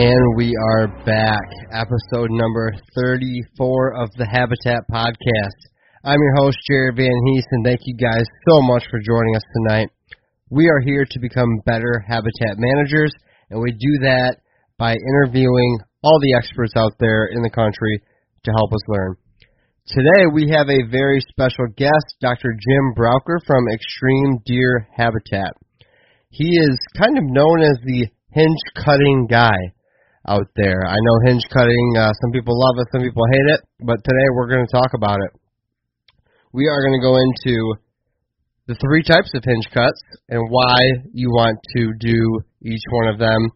And we are back. Episode number 34 of the Habitat Podcast. I'm your host, Jared Van Hees, and thank you guys so much for joining us tonight. We are here to become better habitat managers, and we do that by interviewing all the experts out there in the country to help us learn. Today we have a very special guest, Dr. Jim Brauker from Extreme Deer Habitat. He is kind of known as the hinge cutting guy out there. I know hinge cutting, uh, some people love it, some people hate it, but today we're going to talk about it. We are going to go into the three types of hinge cuts and why you want to do each one of them.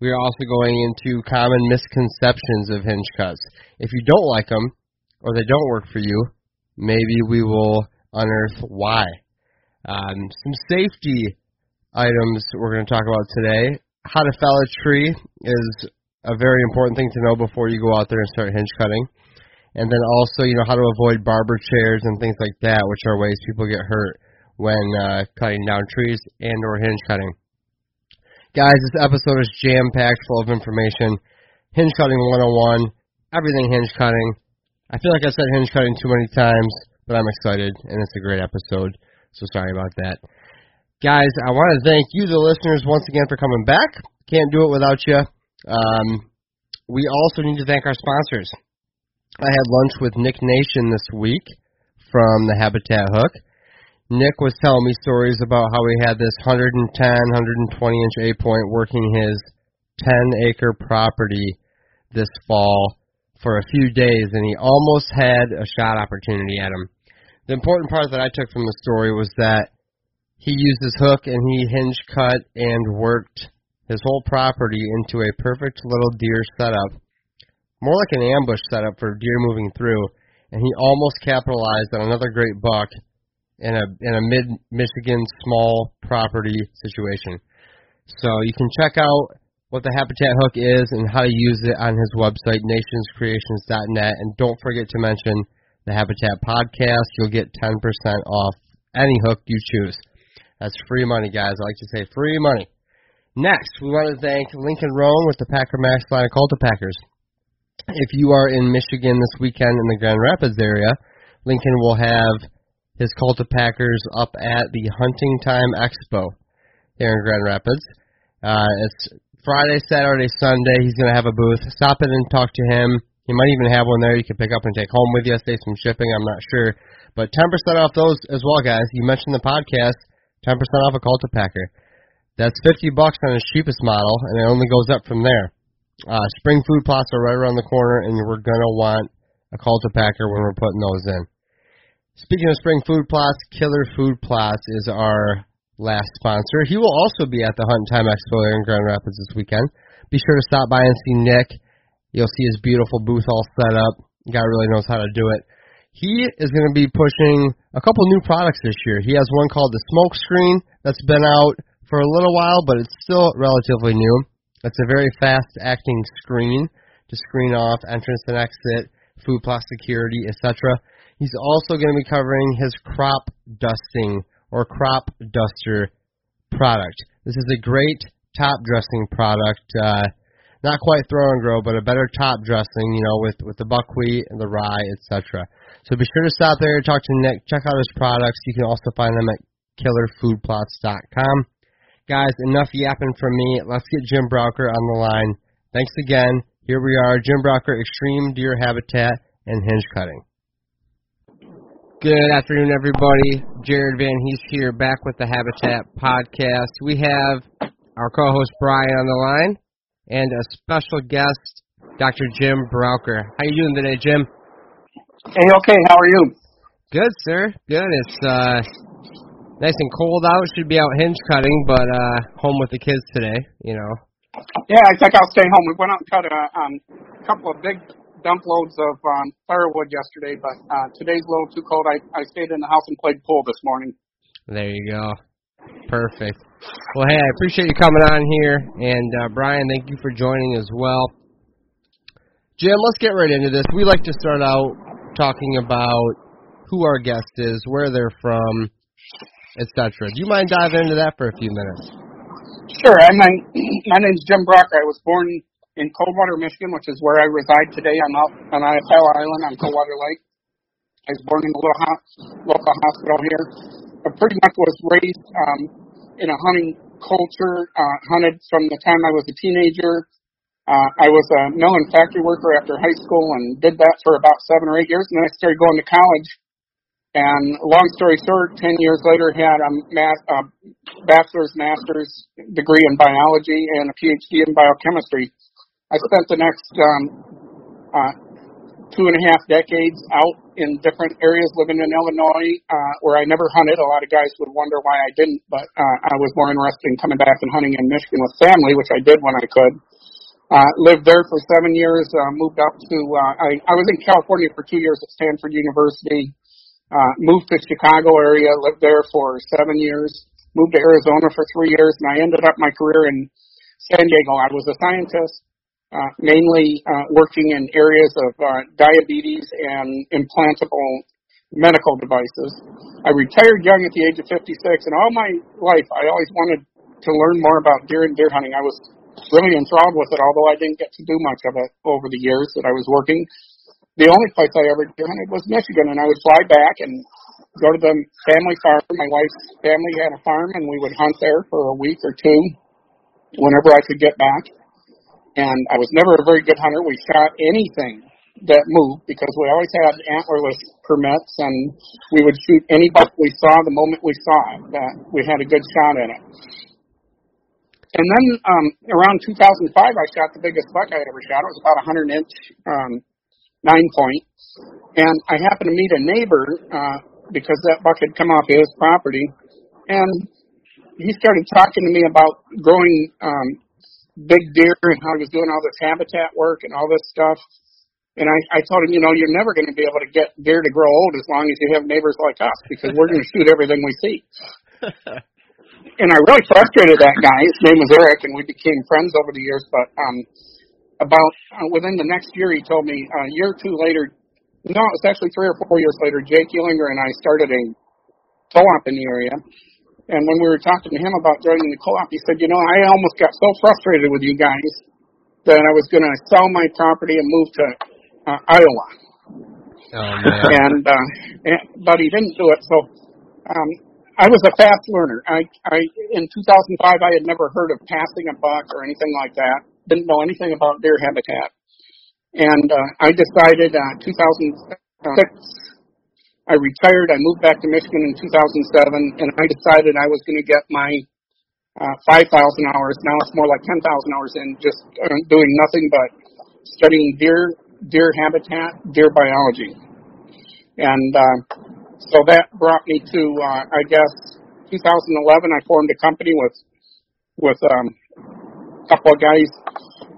We are also going into common misconceptions of hinge cuts. If you don't like them or they don't work for you, maybe we will unearth why. Um, some safety items we're going to talk about today. How to fell a tree is a very important thing to know before you go out there and start hinge cutting. And then also, you know, how to avoid barber chairs and things like that, which are ways people get hurt when uh, cutting down trees and or hinge cutting. Guys, this episode is jam packed full of information. Hinge cutting 101, everything hinge cutting. I feel like I said hinge cutting too many times, but I'm excited and it's a great episode. So sorry about that. Guys, I want to thank you, the listeners, once again for coming back. Can't do it without you. Um, we also need to thank our sponsors. I had lunch with Nick Nation this week from the Habitat Hook. Nick was telling me stories about how he had this 110, 120 inch A point working his 10 acre property this fall for a few days, and he almost had a shot opportunity at him. The important part that I took from the story was that he used his hook and he hinge cut and worked his whole property into a perfect little deer setup, more like an ambush setup for deer moving through, and he almost capitalized on another great buck in a in a mid Michigan small property situation. So you can check out what the Habitat Hook is and how to use it on his website, nationscreations.net. And don't forget to mention the Habitat Podcast. You'll get 10% off any hook you choose. That's free money, guys. I like to say free money. Next, we want to thank Lincoln Roan with the Packer Max line of cultipackers. If you are in Michigan this weekend in the Grand Rapids area, Lincoln will have his cultipackers up at the Hunting Time Expo here in Grand Rapids. Uh, it's Friday, Saturday, Sunday. He's going to have a booth. Stop in and talk to him. He might even have one there you can pick up and take home with you. Save some shipping. I'm not sure. But 10% off those as well, guys. You mentioned the podcast. 10% off a cultipacker. That's 50 bucks on his cheapest model, and it only goes up from there. Uh, spring food plots are right around the corner, and we're gonna want a Cultipacker when we're putting those in. Speaking of spring food plots, Killer Food Plots is our last sponsor. He will also be at the Hunt Time Expo in Grand Rapids this weekend. Be sure to stop by and see Nick. You'll see his beautiful booth all set up. Guy really knows how to do it. He is going to be pushing a couple new products this year. He has one called the Smoke Screen that's been out for a little while, but it's still relatively new. It's a very fast acting screen to screen off entrance and exit, food plot security, etc. He's also going to be covering his crop dusting or crop duster product. This is a great top dressing product. Uh, not quite throw and grow, but a better top dressing, you know, with with the buckwheat and the rye, etc. So be sure to stop there, talk to Nick, check out his products. You can also find them at killerfoodplots.com. Guys, enough yapping from me. Let's get Jim Brauker on the line. Thanks again. Here we are, Jim Brauker, Extreme Deer Habitat and Hinge Cutting. Good afternoon, everybody. Jared Van Hees here, back with the Habitat podcast. We have our co-host Brian on the line and a special guest, Dr. Jim Brauker. How are you doing today, Jim? Hey, okay. How are you? Good, sir. Good. It's uh, nice and cold out. Should be out hinge cutting, but uh, home with the kids today. You know. Yeah, I think I'll stay home. We went out and cut a um, couple of big dump loads of um, firewood yesterday, but uh, today's a little too cold. I, I stayed in the house and played pool this morning. There you go. Perfect. Well, hey, I appreciate you coming on here, and uh, Brian, thank you for joining as well. Jim, let's get right into this. We like to start out talking about who our guest is, where they're from, etc. Do you mind diving into that for a few minutes? Sure. I'm, my, my name's Jim Brauker. I was born in Coldwater, Michigan, which is where I reside today. I'm out on Isle Island on Coldwater Lake. I was born in a little ho- local hospital here. I pretty much was raised um, in a hunting culture, uh, hunted from the time I was a teenager. Uh, I was a mill and factory worker after high school and did that for about seven or eight years. And then I started going to college. And long story short, 10 years later, had a ma- uh, bachelor's, master's degree in biology and a PhD in biochemistry. I spent the next um, uh, two and a half decades out in different areas living in Illinois uh, where I never hunted. A lot of guys would wonder why I didn't, but uh, I was more interested in coming back and hunting in Michigan with family, which I did when I could. Uh, lived there for seven years, uh, moved up to, uh, I, I was in California for two years at Stanford University, uh, moved to Chicago area, lived there for seven years, moved to Arizona for three years, and I ended up my career in San Diego. I was a scientist, uh, mainly uh, working in areas of uh, diabetes and implantable medical devices. I retired young at the age of 56, and all my life I always wanted to learn more about deer and deer hunting. I was really enthralled with it, although I didn't get to do much of it over the years that I was working. The only place I ever hunted was Michigan, and I would fly back and go to the family farm. My wife's family had a farm, and we would hunt there for a week or two whenever I could get back. And I was never a very good hunter. We shot anything that moved because we always had antlerless permits, and we would shoot any buck we saw the moment we saw it. That we had a good shot at it. And then um, around 2005, I shot the biggest buck I ever shot. It was about a 100 inch um, nine point. And I happened to meet a neighbor uh, because that buck had come off his property. And he started talking to me about growing um, big deer and how he was doing all this habitat work and all this stuff. And I, I told him, you know, you're never going to be able to get deer to grow old as long as you have neighbors like us because we're going to shoot everything we see and I really frustrated that guy. His name was Eric, and we became friends over the years. But um, about uh, within the next year, he told me uh, a year or two later. No, it was actually three or four years later. Jake Ehlinger and I started a co-op in the area. And when we were talking to him about joining the co-op, he said, "You know, I almost got so frustrated with you guys that I was going to sell my property and move to uh, Iowa." Oh man. And, uh, and but he didn't do it. So um, I was a fast learner. I, I in 2005 I had never heard of passing a buck or anything like that. Didn't know anything about deer habitat, and uh, I decided uh, 2006. I retired. I moved back to Michigan in 2007, and I decided I was going to get my uh, 5,000 hours. Now it's more like 10,000 hours in just uh, doing nothing but studying deer, deer habitat, deer biology. And uh, so that brought me to, uh, I guess, 2011. I formed a company with with um, couple of guys,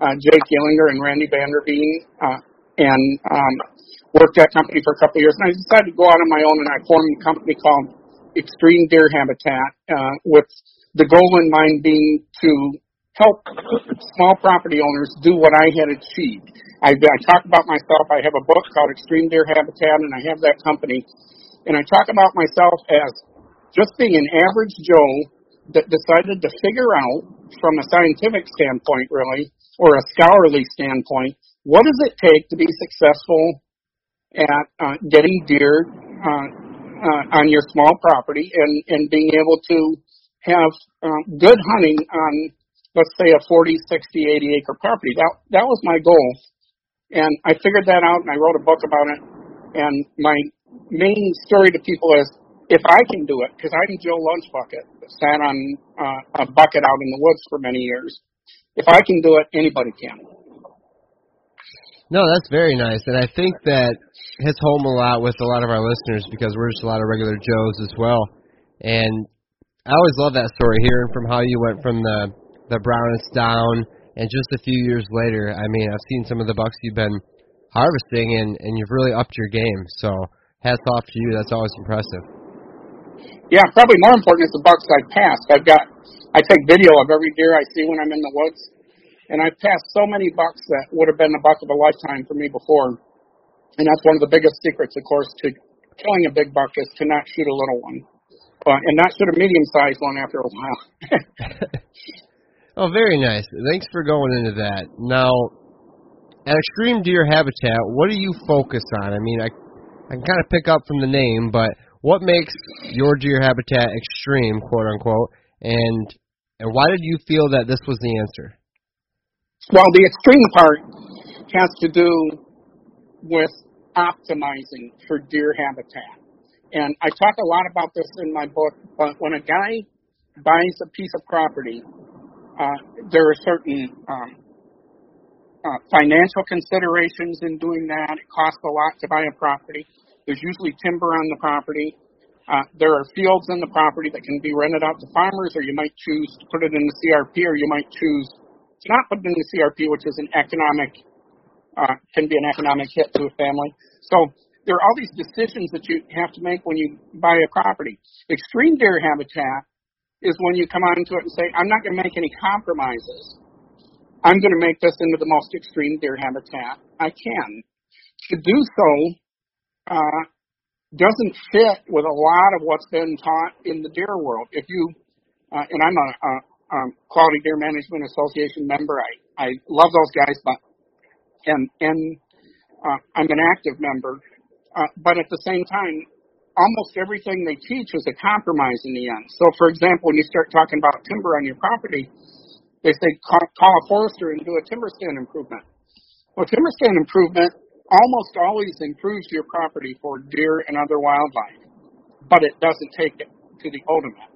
uh, Jake Ehlinger and Randy Vanderveen, uh, and um, worked that company for a couple of years. And I decided to go out on my own, and I formed a company called Extreme Deer Habitat, uh, with the goal in mind being to help small property owners do what I had achieved. I, I talk about myself. I have a book called Extreme Deer Habitat, and I have that company. And I talk about myself as just being an average Joe that decided to figure out, from a scientific standpoint, really, or a scholarly standpoint, what does it take to be successful at uh, getting deer uh, uh, on your small property and, and being able to have uh, good hunting on, let's say, a 40, 60, 80 acre property. That, that was my goal. And I figured that out and I wrote a book about it. And my main story to people is if I can do it, because I'm Joe Lunchbucket, sat on uh, a bucket out in the woods for many years. If I can do it, anybody can. No, that's very nice, and I think that hits home a lot with a lot of our listeners because we're just a lot of regular Joes as well. And I always love that story, hearing from how you went from the the brownest down, and just a few years later. I mean, I've seen some of the bucks you've been harvesting, and and you've really upped your game. So hats off to you. That's always impressive. Yeah, probably more important is the bucks I've passed. I've got I take video of every deer I see when I'm in the woods and I've passed so many bucks that would have been a buck of a lifetime for me before. And that's one of the biggest secrets, of course, to killing a big buck is to not shoot a little one. Uh, and not shoot a medium sized one after a while. oh, very nice. Thanks for going into that. Now, at Extreme Deer Habitat, what do you focus on? I mean, I, I can kind of pick up from the name, but what makes your deer habitat extreme, quote unquote, and and why did you feel that this was the answer? Well, the extreme part has to do with optimizing for deer habitat. And I talk a lot about this in my book, but when a guy buys a piece of property, uh, there are certain um, uh, financial considerations in doing that. It costs a lot to buy a property. There's usually timber on the property. Uh, there are fields in the property that can be rented out to farmers, or you might choose to put it in the CRP, or you might choose to not put it in the CRP, which is an economic, uh, can be an economic hit to a family. So there are all these decisions that you have to make when you buy a property. Extreme deer habitat is when you come onto it and say, I'm not going to make any compromises. I'm going to make this into the most extreme deer habitat I can. To do so uh, doesn't fit with a lot of what's been taught in the deer world. If you, uh, and I'm a, a um, Quality Deer Management Association member. I, I love those guys, but and and uh, I'm an active member. Uh, but at the same time, almost everything they teach is a compromise in the end. So, for example, when you start talking about timber on your property, they say call, call a forester and do a timber stand improvement. Well, timber stand improvement almost always improves your property for deer and other wildlife, but it doesn't take it to the ultimate.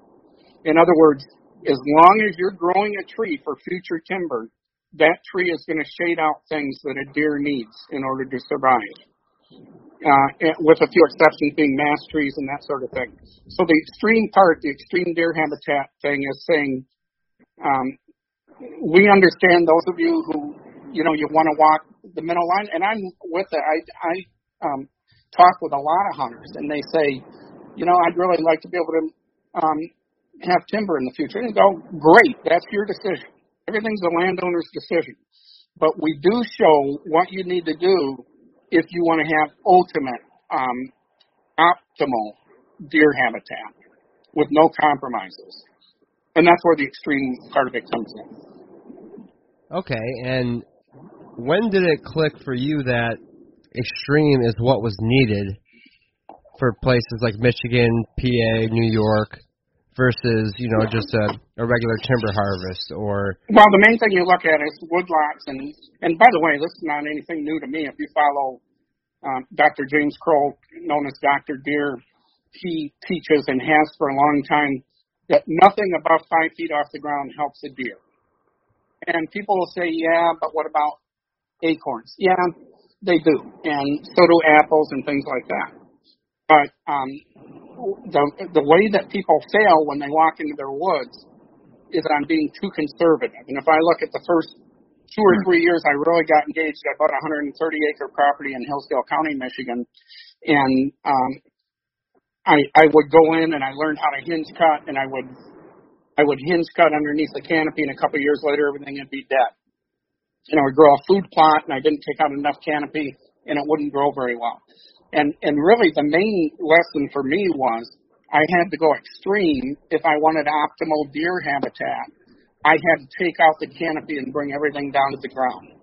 In other words, as long as you're growing a tree for future timber, that tree is going to shade out things that a deer needs in order to survive. Uh, with a few exceptions being mass trees and that sort of thing. So the extreme part, the extreme deer habitat thing is saying, um, we understand those of you who, you know, you want to walk the middle line, and I'm with it. I, I um, talk with a lot of hunters, and they say, you know, I'd really like to be able to um, have timber in the future. And go, great, that's your decision. Everything's the landowner's decision. But we do show what you need to do if you want to have ultimate, um, optimal deer habitat with no compromises. And that's where the extreme part of it comes in. Okay, and when did it click for you that extreme is what was needed for places like Michigan, PA, New York, versus you know just a, a regular timber harvest or well the main thing you look at is woodlots and and by the way this is not anything new to me if you follow um, dr james kroll known as dr deer he teaches and has for a long time that nothing above five feet off the ground helps a deer. And people will say, yeah, but what about acorns? Yeah, they do, and so do apples and things like that. But um, the the way that people fail when they walk into their woods is on being too conservative. And if I look at the first two or three years I really got engaged, I bought a 130 acre property in Hillsdale County, Michigan, and um, I I would go in and I learned how to hinge cut, and I would I would hinge cut underneath the canopy, and a couple of years later, everything would be dead. And I would grow a food plot, and I didn't take out enough canopy, and it wouldn't grow very well. And and really, the main lesson for me was I had to go extreme if I wanted optimal deer habitat. I had to take out the canopy and bring everything down to the ground.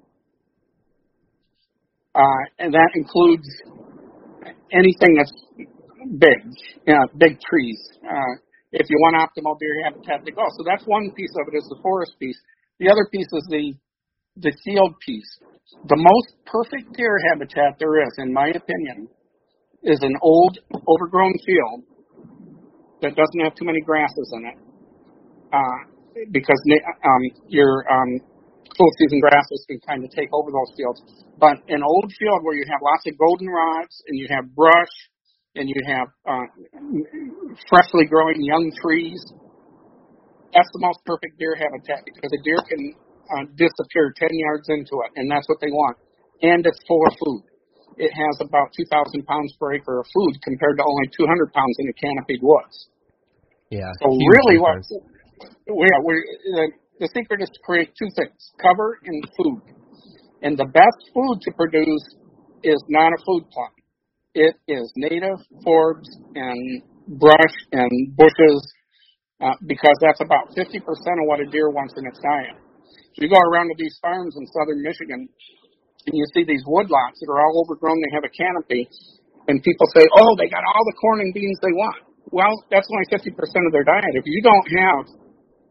Uh, and that includes anything that's big, you know, big trees. Uh, if you want optimal deer habitat to go. So that's one piece of it is the forest piece. The other piece is the the field piece. The most perfect deer habitat there is, in my opinion, is an old overgrown field that doesn't have too many grasses in it. Uh, because um, your um, full season grasses can kind of take over those fields. But an old field where you have lots of goldenrods and you have brush and you have uh, freshly growing young trees, that's the most perfect deer habitat because a deer can uh, disappear 10 yards into it, and that's what they want. And it's full of food. It has about 2,000 pounds per acre of food compared to only 200 pounds in a canopied woods. Yeah. So really, what yeah, we the, the secret is to create two things: cover and food. And the best food to produce is not a food plot. It is native forbs and brush and bushes uh, because that's about 50% of what a deer wants in its diet. You go around to these farms in southern Michigan and you see these woodlots that are all overgrown, they have a canopy, and people say, oh, they got all the corn and beans they want. Well, that's only 50% of their diet. If you don't have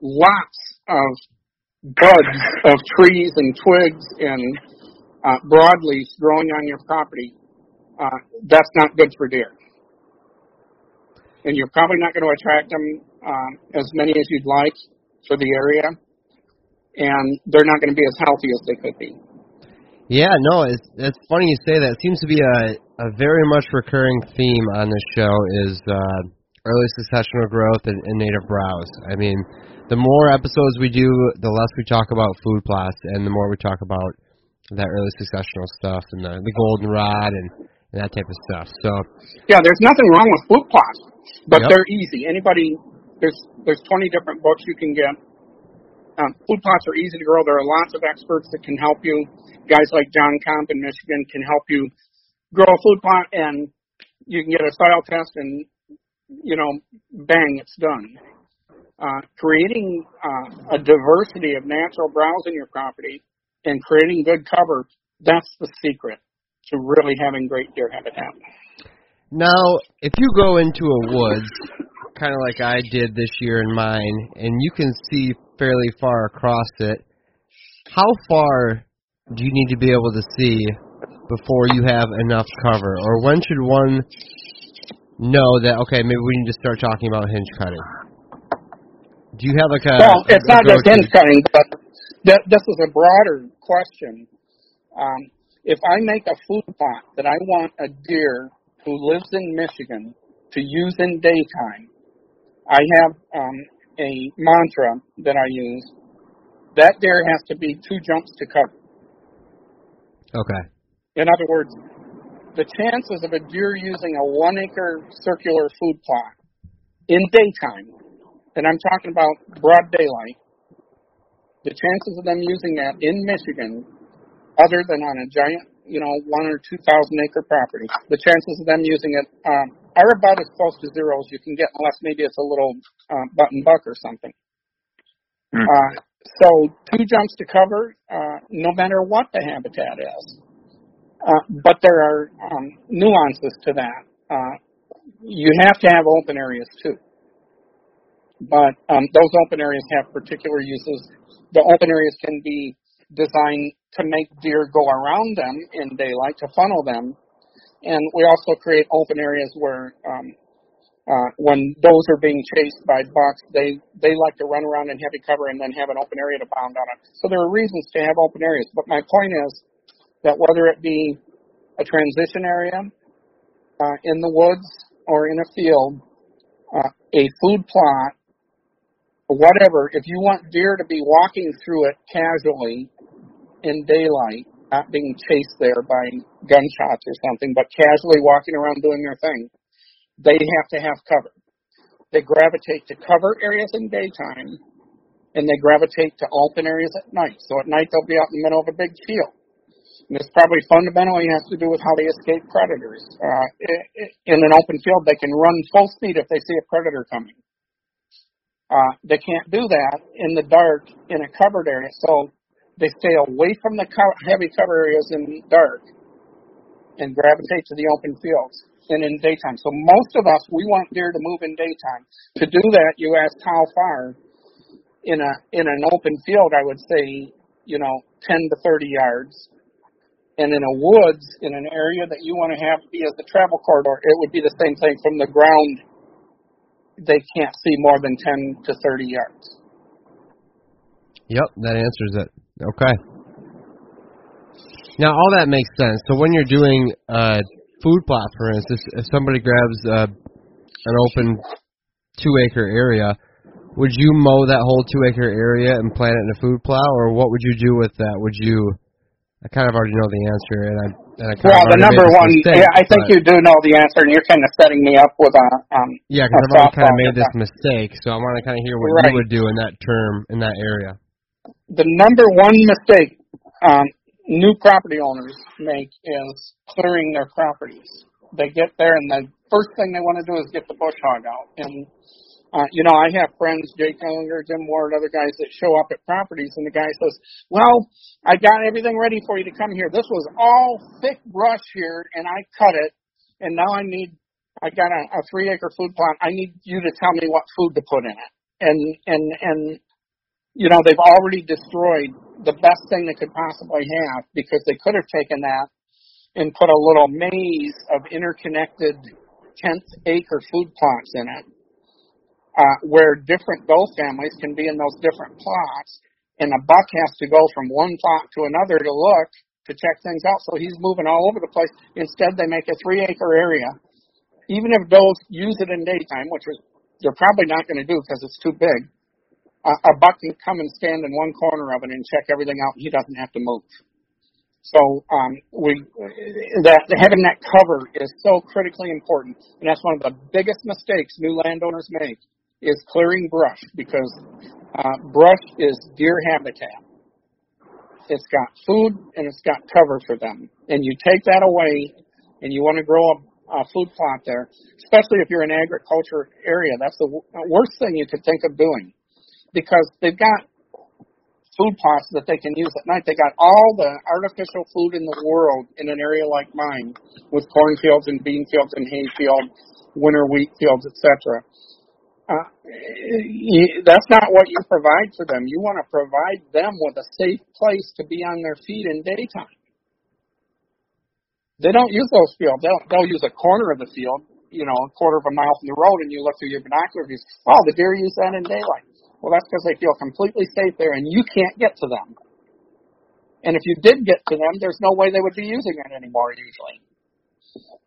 lots of buds of trees and twigs and uh, broadleaf growing on your property, uh, that's not good for deer. And you're probably not going to attract them uh, as many as you'd like for the area, and they're not going to be as healthy as they could be. Yeah, no, it's it's funny you say that. It seems to be a a very much recurring theme on this show is uh, early successional growth and, and native browse. I mean, the more episodes we do, the less we talk about food plots, and the more we talk about that early successional stuff and the, the goldenrod and, and that type of stuff. So yeah, there's nothing wrong with food plots, but yep. they're easy. Anybody there's there's 20 different books you can get. Um, food plots are easy to grow. There are lots of experts that can help you. Guys like John Comp in Michigan can help you grow a food plot, and you can get a soil test, and you know, bang, it's done uh, creating uh, a diversity of natural browse in your property and creating good cover, that's the secret to really having great deer habitat. Now, if you go into a woods, kind of like I did this year in mine, and you can see fairly far across it, how far do you need to be able to see before you have enough cover? Or when should one know that, okay, maybe we need to start talking about hinge cutting? Do you have like a? Well, it's a, not just hinge cutting, but th- this is a broader question. Um, if I make a food plot that I want a deer who lives in Michigan to use in daytime, I have um, a mantra that I use. That deer has to be two jumps to cover. Okay. In other words, the chances of a deer using a one acre circular food plot in daytime and I'm talking about broad daylight, the chances of them using that in Michigan, other than on a giant, you know, one or two thousand acre property, the chances of them using it um, are about as close to zero as you can get, unless maybe it's a little uh, button buck or something. Mm. Uh, so two jumps to cover, uh, no matter what the habitat is. Uh, but there are um, nuances to that. Uh, you have to have open areas too but um, those open areas have particular uses. The open areas can be designed to make deer go around them in daylight to funnel them, and we also create open areas where um, Uh, when those are being chased by bucks, they they like to run around in heavy cover and then have an open area to bound on it. So there are reasons to have open areas. But my point is that whether it be a transition area uh, in the woods or in a field, uh, a food plot, whatever, if you want deer to be walking through it casually in daylight, not being chased there by gunshots or something, but casually walking around doing their thing, they have to have cover. They gravitate to cover areas in daytime, and they gravitate to open areas at night. So at night they'll be out in the middle of a big field. And this probably fundamentally has to do with how they escape predators. Uh, in an open field, they can run full speed if they see a predator coming. Uh, they can't do that in the dark in a covered area. So they stay away from the heavy cover areas in dark and gravitate to the open fields and in daytime. So most of us, we want deer to move in daytime. To do that, you ask how far. In a in an open field, I would say, you know, 10 to 30 yards. And in a woods, in an area that you want to have be as the travel corridor, it would be the same thing from the ground. They can't see more than 10 to 30 yards. Yep, that answers it. Okay. Now all that makes sense. So when you're doing a food plot, for instance, if somebody grabs uh, an open two acre area, would you mow that whole two acre area and plant it in a food plot, or what would you do with that? Would you? I kind of already know the answer, and I. And I kind well, of the number one, mistake, yeah, I think you do know the answer, and you're kind of setting me up with a. Um, Yeah, because a I've already kind of made this with mistake, so I want to kind of hear what Right. you would do in that term in that area. The number one mistake um, new property owners make is clearing their properties. They get there and the first thing they want to do is get the bush hog out. And uh, you know, I have friends, Jake Ellinger, Jim Ward, other guys that show up at properties, and the guy says, "Well, I got everything ready for you to come here. This was all thick brush here, and I cut it, and now I need." I got a, a three acre food plot. I need you to tell me what food to put in it. And and and you know, they've already destroyed the best thing they could possibly have because they could have taken that and put a little maze of interconnected tenth acre food plots in it, uh, where different doe families can be in those different plots, and a buck has to go from one plot to another to look to check things out. So he's moving all over the place. Instead, they make a three acre area. Even if does use it in daytime, which is, they're probably not going to do because it's too big, a buck can come and stand in one corner of it and check everything out. He doesn't have to move. So um, we that having that cover is so critically important, and that's one of the biggest mistakes new landowners make is clearing brush because uh, brush is deer habitat. It's got food and it's got cover for them, and you take that away, and you want to grow a, a food plot there, especially if you're in an agriculture area. That's the worst thing you could think of doing because they've got food plots that they can use at night. They got all the artificial food in the world in an area like mine with cornfields and bean fields and hay fields, winter wheat fields, etc. Uh, that's not what you provide for them. You want to provide them with a safe place to be on their feet in daytime. They don't use those fields. They'll, they'll use a corner of the field, you know, a quarter of a mile from the road, and you look through your binoculars. Oh, the deer use that in daylight. Well, that's because they feel completely safe there, and you can't get to them. And if you did get to them, there's no way they would be using it anymore usually,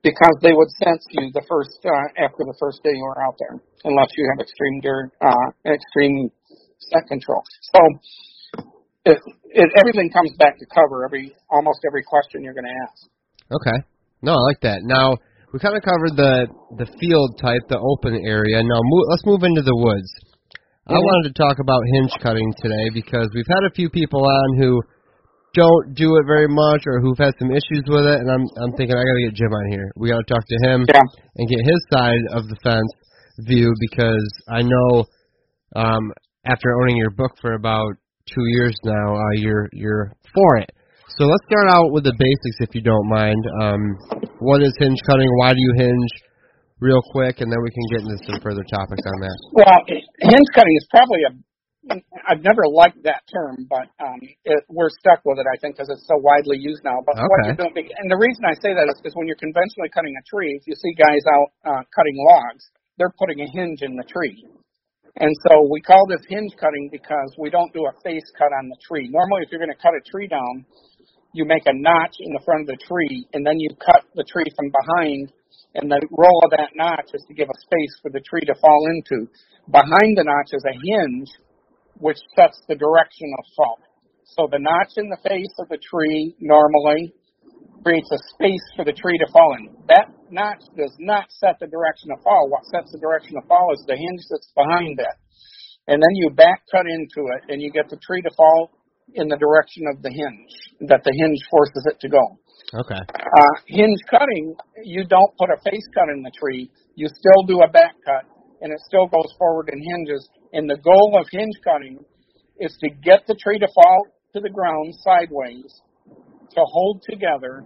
because they would sense you the first uh, after the first day you were out there, unless you have extreme uh, extreme scent control. So it, it, everything comes back to cover every almost every question you're going to ask. Okay. No, I like that. Now we kind of covered the the field type, the open area. Now mo- let's move into the woods. I wanted to talk about hinge cutting today because we've had a few people on who don't do it very much or who've had some issues with it, and I'm I'm thinking I got to get Jim on here. We got to talk to him Yeah. and get his side of the fence view because I know um, after owning your book for about two years now, uh, you're you're for it. So let's start out with the basics, if you don't mind. Um, what is hinge cutting? Why do you hinge? Real quick, and then we can get into some further topics on that. Well, hinge cutting is probably a. I've never liked that term, but um, it, we're stuck with it, I think, because it's so widely used now. But what you're doing, and the reason I say that is because when you're conventionally cutting a tree, if you see guys out uh, cutting logs, they're putting a hinge in the tree. And so we call this hinge cutting because we don't do a face cut on the tree. Normally, if you're going to cut a tree down, you make a notch in the front of the tree, and then you cut the tree from behind, and the role of that notch is to give a space for the tree to fall into. Behind the notch is a hinge, which sets the direction of fall. So the notch in the face of the tree normally creates a space for the tree to fall in. That notch does not set the direction of fall. What sets the direction of fall is the hinge that's behind that. And then you back cut into it and you get the tree to fall in the direction of the hinge, that the hinge forces it to go. Okay. Uh, hinge cutting, you don't put a face cut in the tree. You still do a back cut and it still goes forward and hinges. And the goal of hinge cutting is to get the tree to fall to the ground sideways to hold together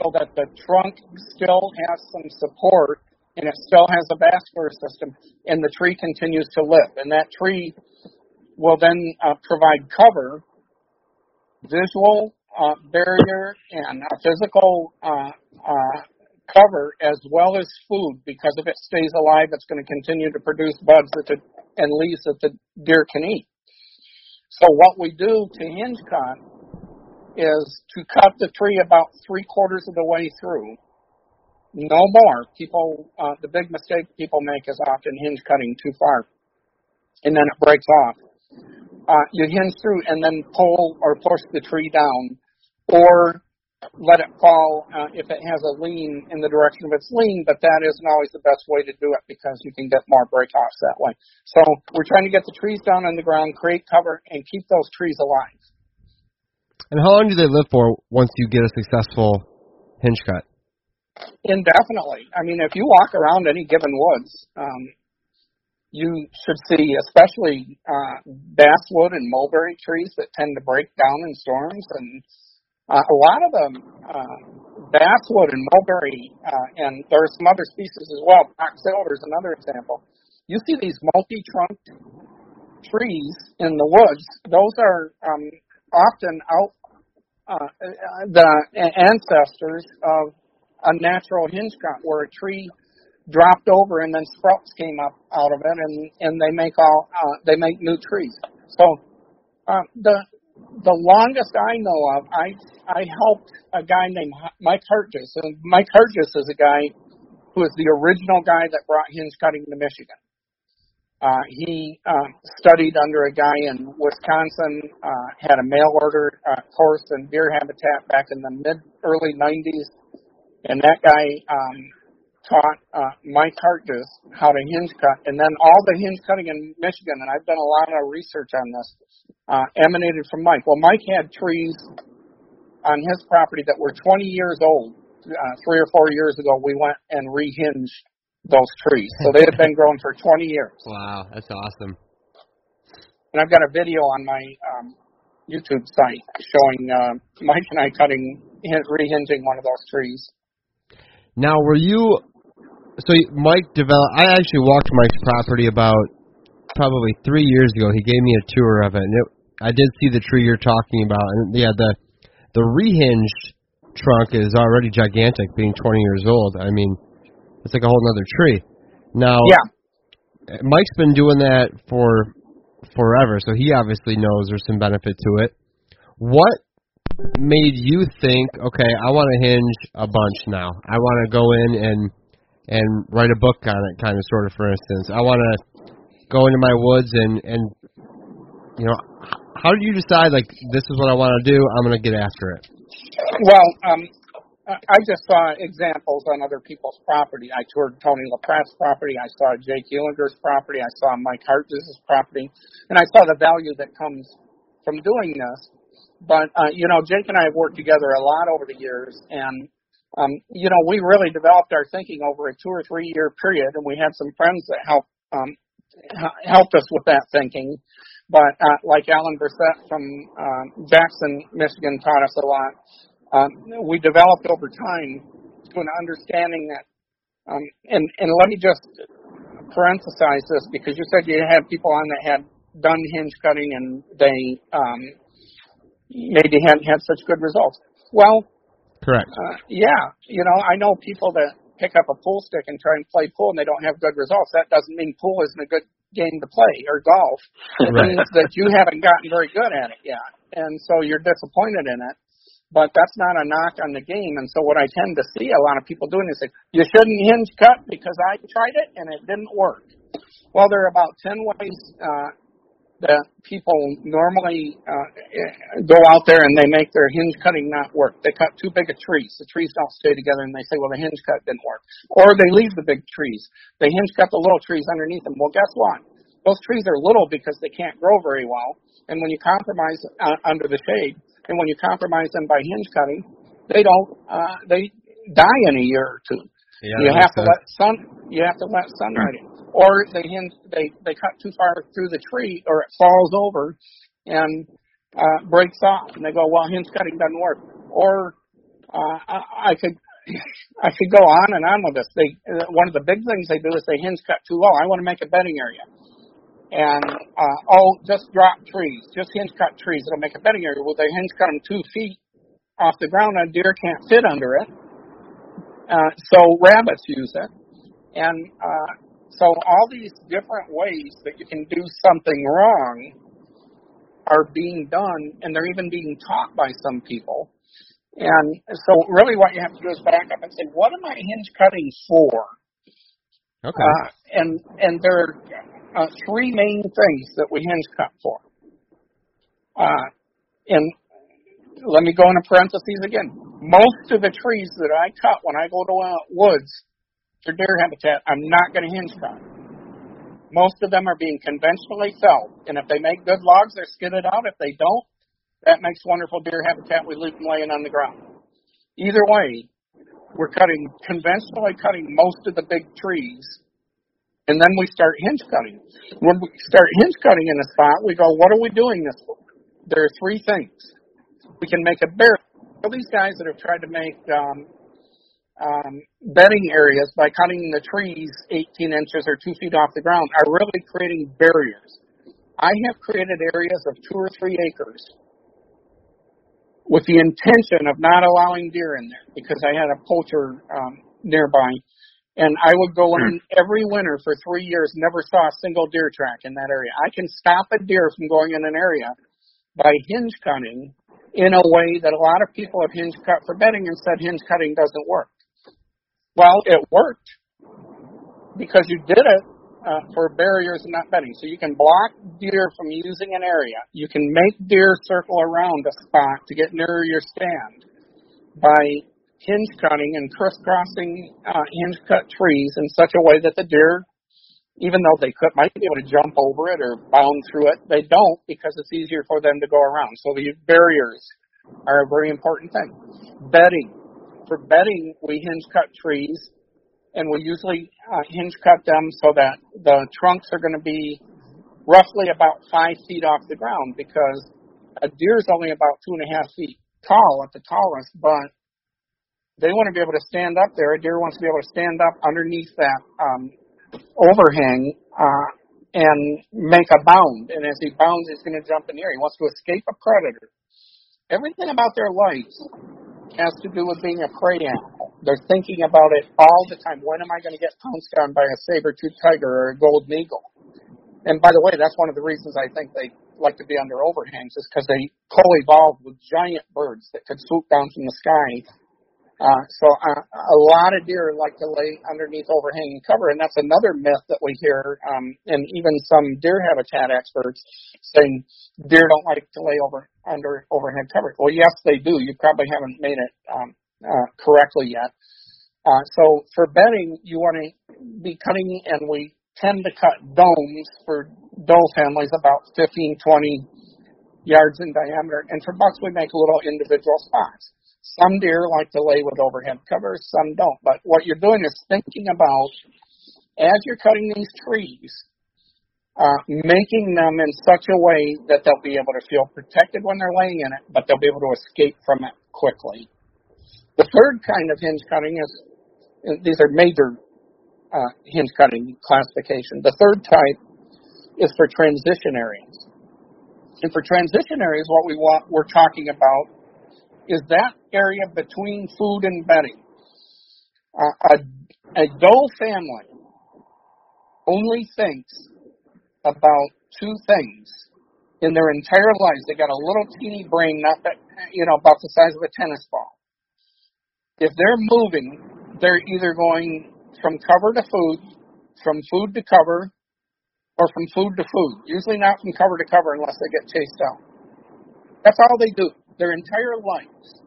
so that the trunk still has some support and it still has a vascular system and the tree continues to live. And that tree will then uh, provide cover, visual uh, barrier, and a physical uh, uh, cover as well as food because if it stays alive, it's going to continue to produce buds that the, and leaves that the deer can eat. So what we do to hinge cut is to cut the tree about three quarters of the way through. No more. People, uh, the big mistake people make is often hinge cutting too far, and then it breaks off. Uh, you hinge through and then pull or push the tree down, or let it fall uh, if it has a lean in the direction of its lean, but that isn't always the best way to do it because you can get more breakoffs that way. So we're trying to get the trees down on the ground, create cover, and keep those trees alive. And how long do they live for once you get a successful hinge cut? Indefinitely. I mean, if you walk around any given woods, um, you should see, especially uh, basswood and mulberry trees that tend to break down in storms, and uh, a lot of them, uh, basswood and mulberry, uh, and there are some other species as well. Box elder is another example. You see these multi-trunked trees in the woods; those are um, often out uh, the ancestors of a natural hinge cut where a tree dropped over and then sprouts came up out of it and and they make all uh, they make new trees so uh, the the longest I know of I I helped a guy named Mike Hartges and Mike Hartges is a guy who is the original guy that brought hinge cutting to Michigan. Uh, he uh, studied under a guy in Wisconsin, uh, had a mail order uh, course in deer habitat back in the mid early 90s, and that guy um, taught uh, Mike Hartges how to hinge cut, and then all the hinge cutting in Michigan, and I've done a lot of research on this, uh, emanated from Mike. Well, Mike had trees on his property that were 20 years old. Uh, three or four years ago, we went and rehinged those trees. So they had been growing for 20 years. Wow, that's awesome. And I've got a video on my um, YouTube site showing uh, Mike and I cutting, rehinging one of those trees. Now, were you? So Mike developed. I actually walked Mike's property about probably three years ago. He gave me a tour of it, and it, I did see the tree you're talking about. And yeah, the the rehinged trunk is already gigantic, being 20 years old. I mean, it's like a whole other tree. Now, yeah, Mike's been doing that for forever, so he obviously knows there's some benefit to it. What made you think, okay, I want to hinge a bunch now. I want to go in and and write a book on it, kind of, sort of. For instance, I want to go into my woods and and you know, how did you decide like this is what I want to do? I'm going to get after it. Well, um, I just saw examples on other people's property. I toured Tony LaPratt's property. I saw Jake Ehlinger's property. I saw Mike Hartges' property. And I saw the value that comes from doing this. But, uh, you know, Jake and I have worked together a lot over the years. And, um, you know, we really developed our thinking over a two or three year period. And we had some friends that helped, um, helped us with that thinking. But, uh, like Alan Brissett from, um, Jackson, Michigan taught us a lot um, we developed over time to an understanding that, um, and, and let me just parenthesize this because you said you had people on that had done hinge cutting and they um, maybe hadn't had such good results. Well, correct. Uh, yeah, you know, I know people that pick up a pool stick and try and play pool and they don't have good results, that doesn't mean pool isn't a good game to play or golf. It Right. means that you haven't gotten very good at it yet. And so you're disappointed in it. But that's not a knock on the game. And so what I tend to see a lot of people doing is say, you shouldn't hinge cut because I tried it and it didn't work. Well, there are about 10 ways uh, that people normally uh, go out there and they make their hinge cutting not work. They cut too big of trees. The trees don't stay together and they say, well, the hinge cut didn't work. Or they leave the big trees. They hinge cut the little trees underneath them. Well, guess what? Those trees are little because they can't grow very well. And when you compromise uh, under the shade, and when you compromise them by hinge cutting, they don't, uh, they die in a year or two Yeah, you have to sense. let sun you have to let sunlight in. Or they hinge they they cut too far through the tree or it falls over and uh breaks off and they go, Well hinge cutting doesn't work. Or uh I, I could I could go on and on with this. They uh, one of the big things they do is they hinge cut too low. I want to make a bedding area. And uh oh, just drop trees, just hinge cut trees. It'll make a bedding area. Well, they hinge cut them two feet off the ground, a deer can't fit under it. Uh, so rabbits use it, and uh, so all these different ways that you can do something wrong are being done, and they're even being taught by some people. And so, really, what you have to do is back up and say, "What am I hinge cutting for?" Okay. Uh, and and there are uh, three main things that we hinge cut for. Uh, and let me go into parentheses again. Most of the trees that I cut when I go to uh, woods for deer habitat, I'm not going to hinge cut. Most of them are being conventionally felled, and if they make good logs, they're skidded out. If they don't, that makes wonderful deer habitat. We leave them laying on the ground. Either way, we're cutting conventionally cutting most of the big trees, and then we start hinge cutting. When we start hinge cutting in a spot, we go, "What are we doing this for?" There are three things. We can make a barrier. All these guys that have tried to make um, um, bedding areas by cutting the trees 18 inches or two feet off the ground are really creating barriers. I have created areas of two or three acres with the intention of not allowing deer in there because I had a poacher um, nearby. And I would go in every winter for three years, never saw a single deer track in that area. I can stop a deer from going in an area by hinge cutting in a way that a lot of people have hinge cut for bedding and said hinge cutting doesn't work. Well, it worked because you did it uh, for barriers and not bedding. So you can block deer from using an area. You can make deer circle around a spot to get nearer your stand by hinge cutting and crisscrossing uh, hinge cut trees in such a way that the deer, even though they could might be able to jump over it or bound through it, they don't because it's easier for them to go around. So the barriers are a very important thing. Bedding. For bedding, we hinge cut trees and we usually uh, hinge cut them so that the trunks are going to be roughly about five feet off the ground because a deer is only about two and a half feet tall at the tallest, but they want to be able to stand up there. A deer wants to be able to stand up underneath that um, overhang uh, and make a bound. And as he bounds, he's going to jump in the. He wants to escape a predator. Everything about their lives has to do with being a prey animal. They're thinking about it all the time. When am I going to get pounced on by a saber-toothed tiger or a golden eagle? And by the way, that's one of the reasons I think they like to be under overhangs is because they co-evolved with giant birds that could swoop down from the sky. Uh, so uh, a lot of deer like to lay underneath overhanging cover, and that's another myth that we hear, um, and even some deer habitat experts saying deer don't like to lay over under overhead cover. Well, yes, they do. You probably haven't made it um, uh, correctly yet. Uh, so for bedding, you want to be cutting, and we tend to cut domes for doe families about 15, 20 yards in diameter, and for bucks, we make little individual spots. Some deer like to lay with overhead covers, some don't. But what you're doing is thinking about, as you're cutting these trees, uh, making them in such a way that they'll be able to feel protected when they're laying in it, but they'll be able to escape from it quickly. The third kind of hinge cutting is, these are major uh, hinge cutting classification. The third type is for transition areas. And for transition areas, what we want, we're talking about is that area between food and bedding. Uh, a, a doe family only thinks about two things in their entire lives. They got a little teeny brain, not that, you know, about the size of a tennis ball. If they're moving, they're either going from cover to food, from food to cover, or from food to food. Usually not from cover to cover unless they get chased out. That's all they do. Their entire lives.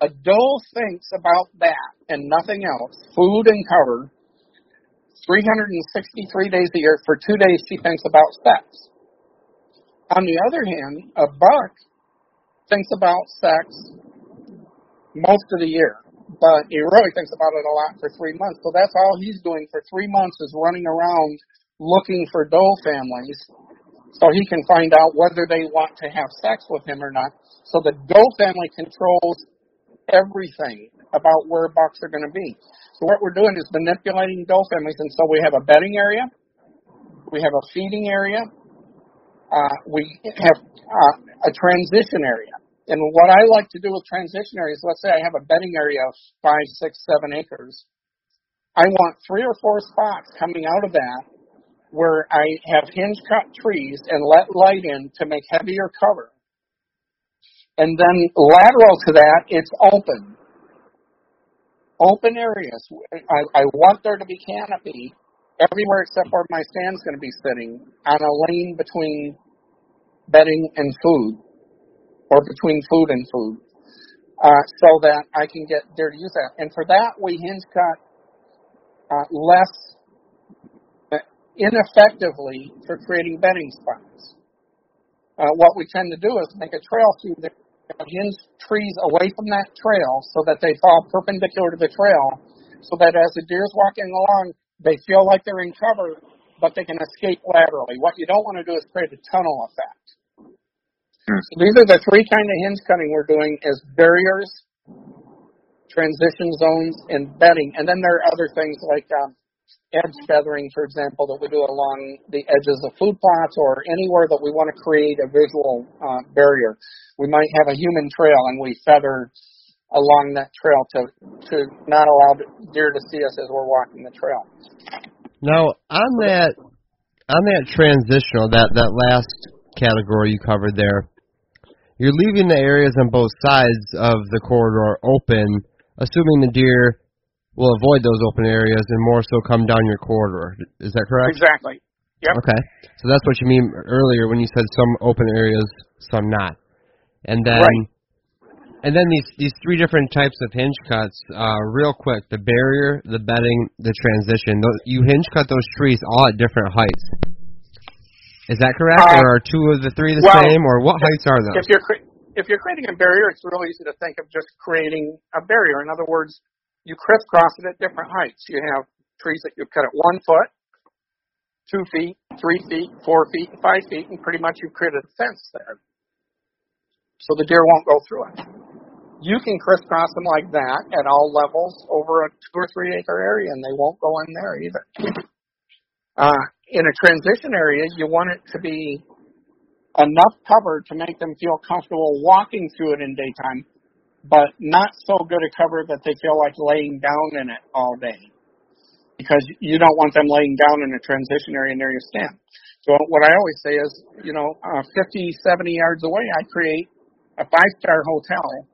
A doe thinks about that and nothing else. Food and cover. 363 days a year. For two days, she thinks about sex. On the other hand, a buck thinks about sex most of the year, but he really thinks about it a lot for three months. So that's all he's doing for three months is running around looking for doe families so he can find out whether they want to have sex with him or not. So the doe family controls everything about where bucks are going to be. So what we're doing is manipulating doe families, and so we have a bedding area, we have a feeding area, uh, we have uh, a transition area. And what I like to do with transition areas, let's say I have a bedding area of five, six, seven acres. I want three or four spots coming out of that where I have hinge cut trees and let light in to make heavier cover. And then lateral to that, it's open. Open areas. I, I want there to be canopy everywhere except where my stand's going to be sitting on a lane between bedding and food or between food and food uh, so that I can get there to use that. And for that, we hinge cut uh, less ineffectively for creating bedding spots. Uh, what we tend to do is make a trail through the hinge trees away from that trail so that they fall perpendicular to the trail so that as the deer's walking along, they feel like they're in cover, but they can escape laterally. What you don't want to do is create a tunnel effect. Hmm. So these are the three kind of hinge cutting we're doing as barriers, transition zones, and bedding. And then there are other things like um, edge feathering, for example, that we do along the edges of food plots or anywhere that we want to create a visual uh, barrier. We might have a human trail and we feather along that trail to to not allow deer to see us as we're walking the trail. Now, on that on that transitional that that last category you covered there, you're leaving the areas on both sides of the corridor open, assuming the deer will avoid those open areas and more so come down your corridor. Is that correct? Exactly. Yep. Okay. So that's what you mean earlier when you said some open areas, some not. And then right. and then these these three different types of hinge cuts, uh real quick, the barrier, the bedding, the transition. You hinge cut those trees all at different heights. Is that correct? Uh, or are two of the three the well, same or what heights are those? If you're if you're creating a barrier, it's real easy to think of just creating a barrier. In other words, you crisscross it at different heights. You have trees that you cut at one foot, two feet, three feet, four feet, and five feet, and pretty much you've created a fence there. So the deer won't go through it. You can crisscross them like that at all levels over a two or three acre area, and they won't go in there either. Uh, in a transition area, you want it to be enough cover to make them feel comfortable walking through it in daytime, but not so good a cover that they feel like laying down in it all day. Because you don't want them laying down in a transition area near your stand. So what I always say is, you know, uh, 50, 70 yards away, I create a five-star hotel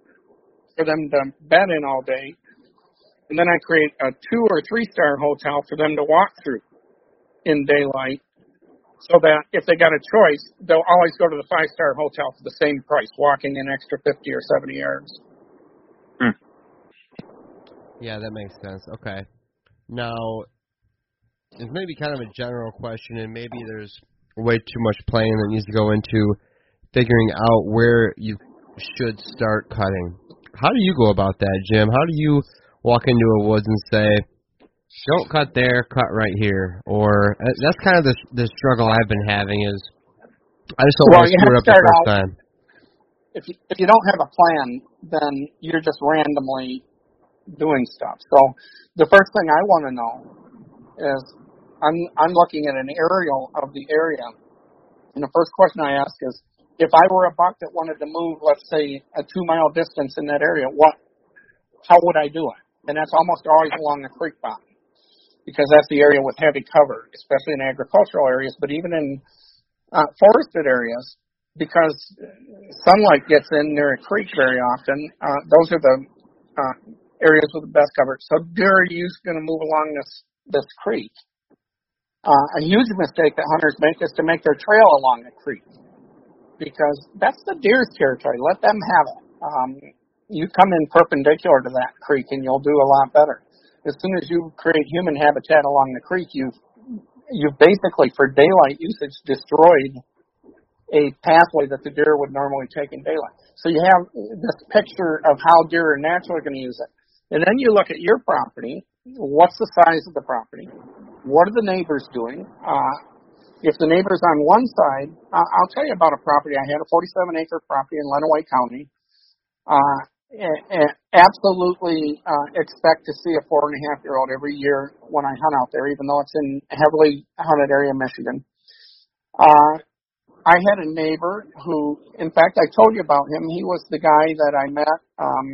for them to bed in all day. And then I create a two or three-star hotel for them to walk through in daylight so that if they got a choice, they'll always go to the five star hotel for the same price, walking an extra 50 or 70 yards. Hmm. Yeah, that makes sense. Okay. Now, it's maybe kind of a general question, and maybe there's way too much planning that needs to go into figuring out where you should start cutting. How do you go about that, Jim? How do you walk into a woods and say, "Don't cut there, cut right here"? Or uh, that's kind of the the struggle I've been having is I just don't well, want to screw it up the first out, time if you, if you don't have a plan, then you're just randomly doing stuff. So the first thing I want to know is I'm I'm looking at an aerial of the area, and the first question I ask is, if I were a buck that wanted to move, let's say a two mile distance in that area, what how would I do it? and that's almost always along the creek bottom because that's the area with heavy cover, especially in agricultural areas, but even in uh, forested areas, because sunlight gets in near a creek very often. Uh, those are the uh, areas with the best cover. So deer are usually going to move along this this creek. Uh, a huge mistake that hunters make is to make their trail along the creek because that's the deer's territory. Let them have it. Um, you come in perpendicular to that creek and you'll do a lot better. As soon as you create human habitat along the creek, you've you've basically for daylight usage destroyed a pathway that the deer would normally take in daylight. So you have this picture of how deer are naturally going to use it. And then you look at your property. What's the size of the property? What are the neighbors doing? Uh, if the neighbors on one side, uh, I'll tell you about a property. I had a 47 acre property in Lenawee County. Uh, and, absolutely uh, expect to see a four and a half year old every year when I hunt out there, even though it's in heavily hunted area, Michigan. Uh, I had a neighbor who, in fact, I told you about him. He was the guy that I met, um,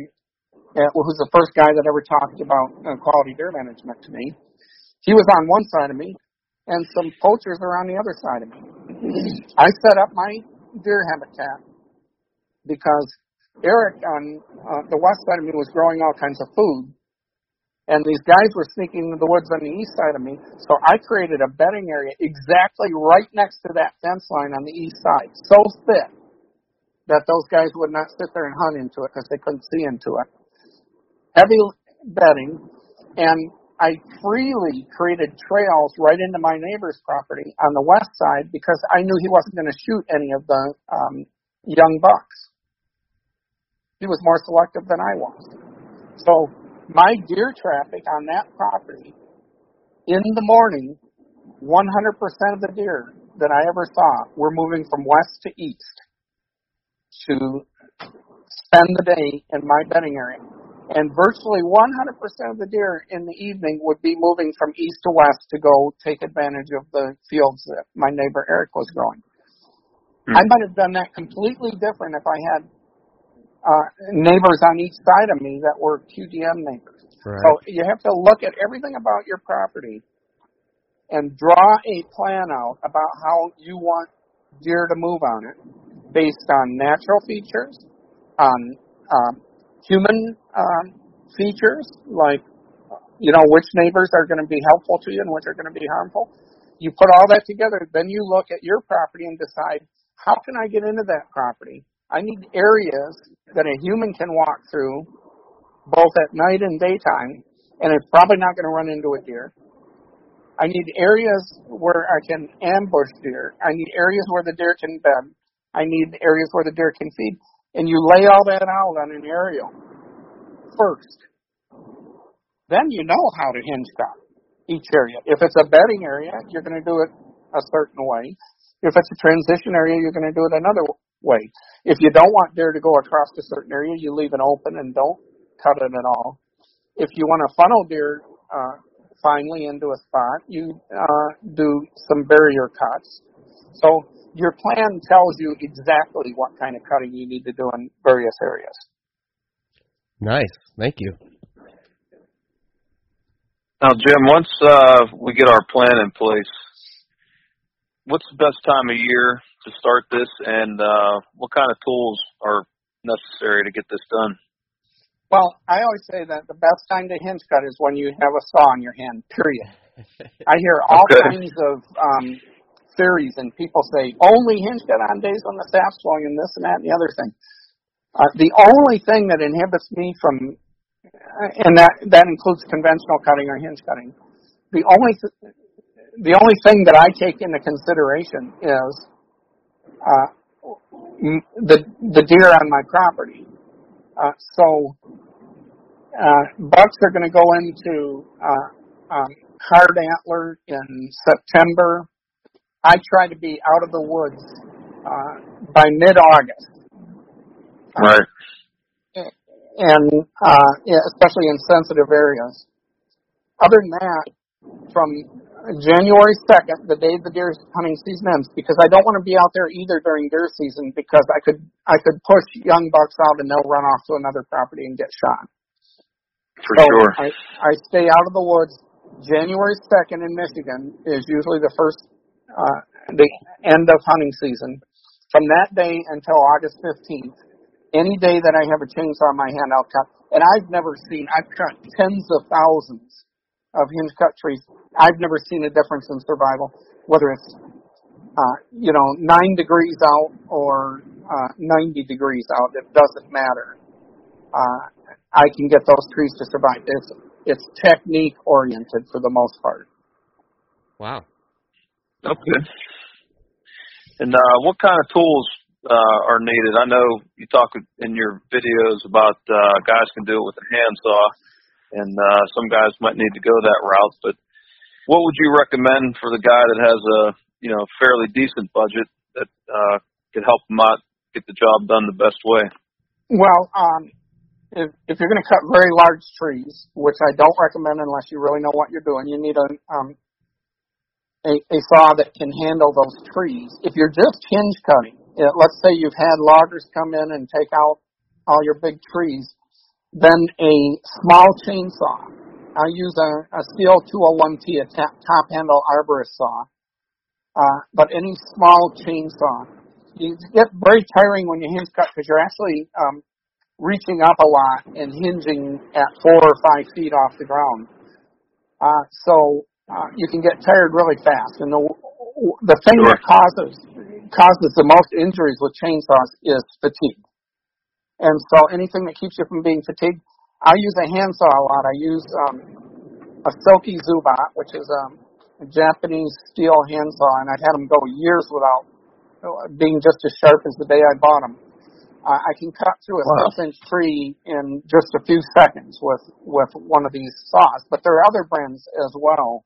at, who was the first guy that ever talked about uh, quality deer management to me. He was on one side of me, and some poachers are on the other side of me. I set up my deer habitat because Eric on uh, the west side of me was growing all kinds of food, and these guys were sneaking into the woods on the east side of me. So I created a bedding area exactly right next to that fence line on the east side, so thick that those guys would not sit there and hunt into it because they couldn't see into it. Heavy bedding, and I freely created trails right into my neighbor's property on the west side because I knew he wasn't going to shoot any of the um, young bucks. He was more selective than I was. So my deer traffic on that property in the morning, 100% of the deer that I ever saw were moving from west to east to spend the day in my bedding area and virtually 100% of the deer in the evening would be moving from east to west to go take advantage of the fields that my neighbor Eric was growing. Hmm. I might have done that completely different if I had uh, neighbors on each side of me that were QDM neighbors. Right. So you have to look at everything about your property and draw a plan out about how you want deer to move on it based on natural features, on um, human um, features, like you know which neighbors are going to be helpful to you and which are going to be harmful. You put all that together, then you look at your property and decide how can I get into that property. I need areas that a human can walk through, both at night and daytime, and it's probably not going to run into a deer. I need areas where I can ambush deer. I need areas where the deer can bed. I need areas where the deer can feed and you lay all that out on an aerial first. Then you know how to hinge cut each area. If it's a bedding area, you're going to do it a certain way. If it's a transition area, you're going to do it another way. If you don't want deer to go across a certain area, you leave it open and don't cut it at all. If you want to funnel deer uh, finely into a spot, you uh, do some barrier cuts. So your plan tells you exactly what kind of cutting you need to do in various areas. Nice. Thank you. Now, Jim, once uh, we get our plan in place, what's the best time of year to start this, and uh, what kind of tools are necessary to get this done? Well, I always say that the best time to hinge cut is when you have a saw in your hand. Period. I hear all okay. kinds of um, theories, and people say only hinge cut on days when the sap's flowing and this and that and the other thing. Uh, the only thing that inhibits me from, uh, and that that includes conventional cutting or hinge cutting, the only th- the only thing that I take into consideration is uh, the the deer on my property. Uh, so uh, bucks are going to go into uh, um, hard antler in September I try to be out of the woods uh, by mid-August. Right. and uh, especially in sensitive areas. Other than that, from January 2nd, the day the deer hunting season ends, because I don't want to be out there either during deer season because I could I could push young bucks out and they'll run off to another property and get shot. For so sure. I, I stay out of the woods. January 2nd in Michigan is usually the first, uh, the end of hunting season. From that day until August 15th, any day that I have a chainsaw in my hand, I'll cut. And I've never seen, I've cut tens of thousands of hinge cut trees. I've never seen a difference in survival, whether it's, uh, you know, nine degrees out or, uh, 90 degrees out. It doesn't matter. Uh, I can get those trees to survive. It's, it's technique oriented for the most part. Wow. Okay. And uh, what kind of tools uh, are needed? I know you talk in your videos about uh, guys can do it with a handsaw, and uh, some guys might need to go that route. But what would you recommend for the guy that has a you know fairly decent budget that uh, could help him out get the job done the best way? Well, um, if, if you're going to cut very large trees, which I don't recommend unless you really know what you're doing, you need a um, a, a saw that can handle those trees. If you're just hinge cutting, uh, let's say you've had loggers come in and take out all your big trees, then a small chainsaw. I use a, a Stihl 201T, a top, top handle arborist saw. Uh, but any small chainsaw, you get very tiring when you hinge cut because you're actually um, reaching up a lot and hinging at four or five feet off the ground. Uh, so uh, you can get tired really fast. And the the thing Sure. that causes causes the most injuries with chainsaws is fatigue. And so anything that keeps you from being fatigued, I use a handsaw a lot. I use um, a Silky Zubat, which is um, a Japanese steel handsaw, and I've had them go years without being just as sharp as the day I bought them. Uh, I can cut through a Wow. six-inch tree in just a few seconds with with one of these saws. But there are other brands as well.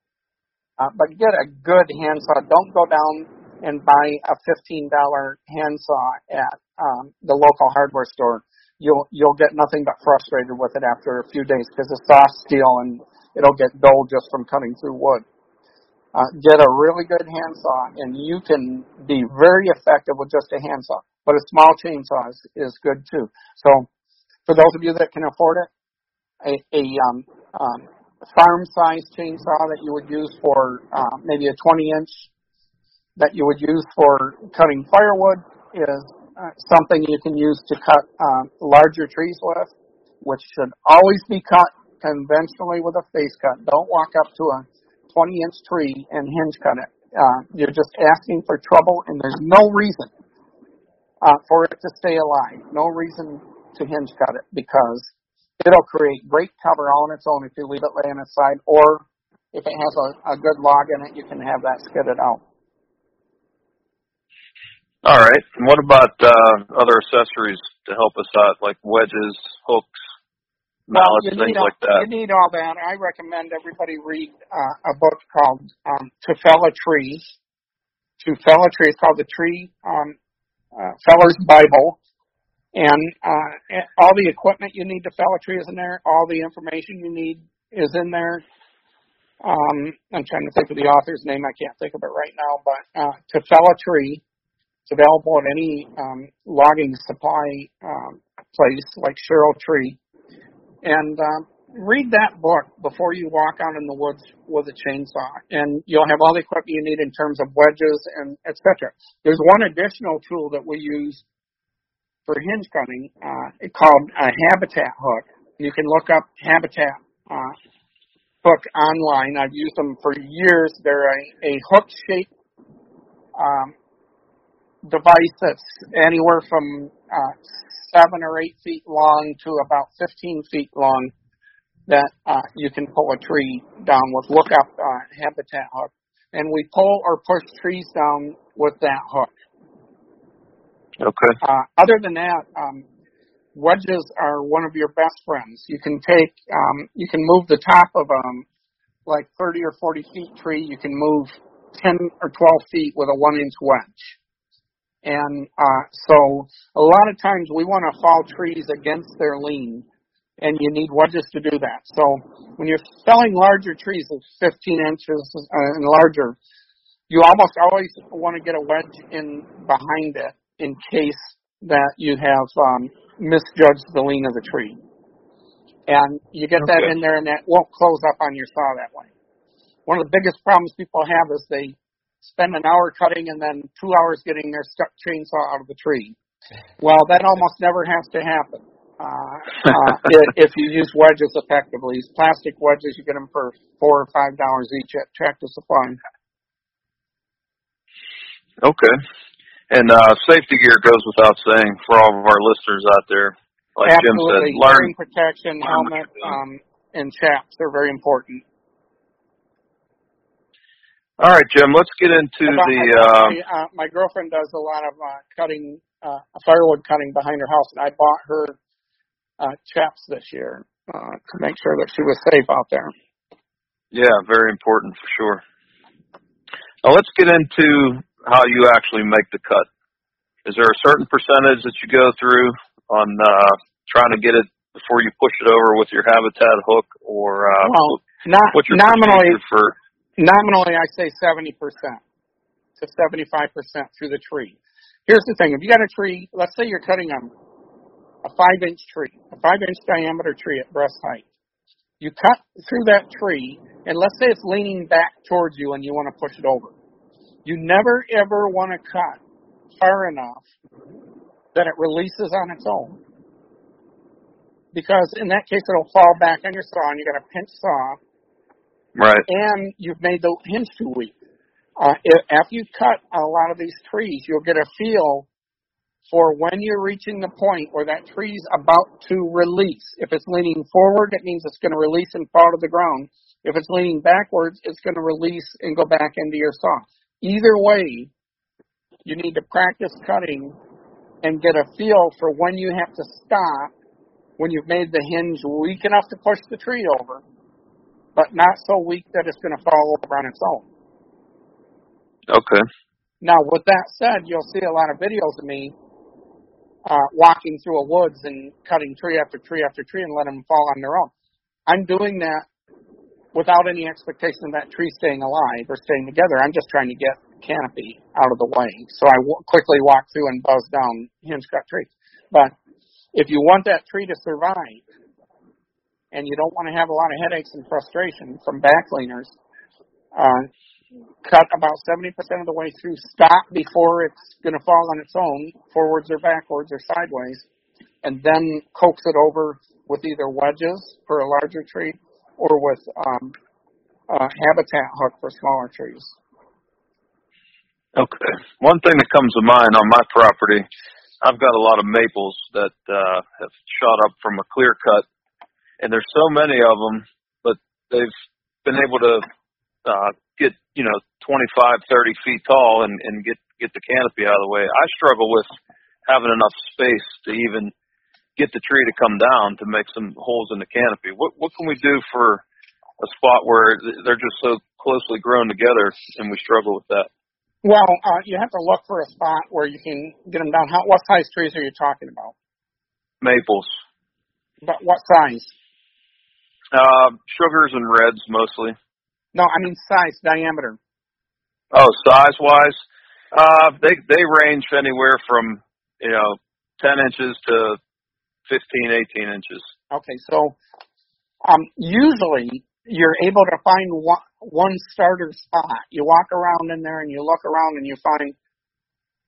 Uh, but get a good handsaw. Don't go down and buy a fifteen dollar handsaw at um, the local hardware store. You'll you'll get nothing but frustrated with it after a few days because it's soft steel and it'll get dull just from cutting through wood. Uh, get a really good handsaw, and you can be very effective with just a handsaw. But a small chainsaw is, is good too. So, for those of you that can afford it, a, a um, um, farm-sized chainsaw that you would use for uh, maybe a 20-inch that you would use for cutting firewood is uh, something you can use to cut uh, larger trees with, which should always be cut conventionally with a face cut. Don't walk up to a 20 inch tree and hinge cut it. Uh, you're just asking for trouble, and there's no reason uh, for it to stay alive. No reason to hinge cut it because it'll create great cover on its own if you leave it laying aside, or if it has a, a good log in it, you can have that skidded out. All right. And what about uh, other accessories to help us out, like wedges, hooks, mallets, you things all, like that? You need all that. I recommend everybody read uh, a book called um, To Fell a Tree. To Fell a Tree. It's called the Tree um, uh, Feller's Bible. And uh, all the equipment you need to fell a tree is in there. All the information you need is in there. Um, I'm trying to think of the author's name. I can't think of it right now. But uh, To Fell a Tree. It's available at any um, logging supply um, place like Sherrill Tree and um, read that book before you walk out in the woods with a chainsaw, and you'll have all the equipment you need in terms of wedges and etc. There's one additional tool that we use for hinge cutting uh, called a habitat hook. You can look up habitat uh, hook online. I've used them for years. They're a, a hook shaped um, device that's anywhere from uh, seven or eight feet long to about 15 feet long that uh, you can pull a tree down with. Look up uh, habitat hook. And we pull or push trees down with that hook. Okay. Uh, other than that, um, wedges are one of your best friends. You can take, um, you can move the top of um, like 30 or 40 feet tree. You can move 10 or 12 feet with a one inch wedge. And uh, so a lot of times we want to fall trees against their lean, and you need wedges to do that. So when you're felling larger trees of 15 inches uh, and larger, you almost always want to get a wedge in behind it in case that you have um, misjudged the lean of the tree. and you get that in there, and that won't close up on your saw that way. One of the biggest problems people have is they spend an hour cutting and then two hours getting their stuck chainsaw out of the tree. Well, that almost never has to happen uh, uh, if you use wedges effectively. These plastic wedges, you get them for four or five dollars each at Tractor Supply. Okay. And uh, safety gear goes without saying for all of our listeners out there. Like Absolutely, Jim said, learn. protection, learn helmet, um, and chaps are very important. All right, Jim. Let's get into About the. my, Uh, my, uh, my girlfriend does a lot of uh, cutting, uh, firewood cutting behind her house, and I bought her uh, chaps this year uh, to make sure that she was safe out there. yeah, very important for sure. Now let's get into how you actually make the cut. Is there a certain percentage that you go through on uh, trying to get it before you push it over with your habitat hook, or uh, Well, not what's your nominally. for? Nominally, I say seventy percent to seventy-five percent through the tree. Here's the thing: if you got a tree, let's say you're cutting a a five-inch tree, a five-inch diameter tree at breast height. You cut through that tree, and let's say it's leaning back towards you, and you want to push it over. You never ever want to cut far enough that it releases on its own, because in that case it'll fall back on your saw, and you got a pinch saw, Right. and you've made the hinge too weak. Uh, if, after you cut a lot of these trees, you'll get a feel for when you're reaching the point where that tree's about to release. If it's leaning forward, it means it's going to release and fall to the ground. If it's leaning backwards, it's going to release and go back into your saw. Either way, you need to practice cutting and get a feel for when you have to stop when you've made the hinge weak enough to push the tree over but not so weak that it's going to fall over on its own. Okay. Now, with that said, you'll see a lot of videos of me uh, walking through a woods and cutting tree after tree after tree and letting them fall on their own. I'm doing that without any expectation of that tree staying alive or staying together. I'm just trying to get canopy out of the way. So I w- quickly walk through and buzz down hinge cut trees. But if you want that tree to survive, and you don't want to have a lot of headaches and frustration from back leaners, uh, cut about 70% of the way through, stop before it's going to fall on its own, forwards or backwards or sideways, and then coax it over with either wedges for a larger tree or with um, a habitat hook for smaller trees. Okay. One thing that comes to mind on my property, I've got a lot of maples that uh, have shot up from a clear cut, and there's so many of them, but they've been able to uh, get you know 25, 30 feet tall and, and get get the canopy out of the way. I struggle with having enough space to even get the tree to come down to make some holes in the canopy. What what can we do for a spot where they're just so closely grown together and we struggle with that? Well, uh, you have to look for a spot where you can get them down. How, what size trees are you talking about? Maples. But what size? Uh, sugars and reds mostly. No, I mean size, diameter. Oh, size wise, uh, they they range anywhere from you know ten inches to 15, 18 inches. Okay, so um, usually you're able to find one, one starter spot. You walk around in there and you look around and you find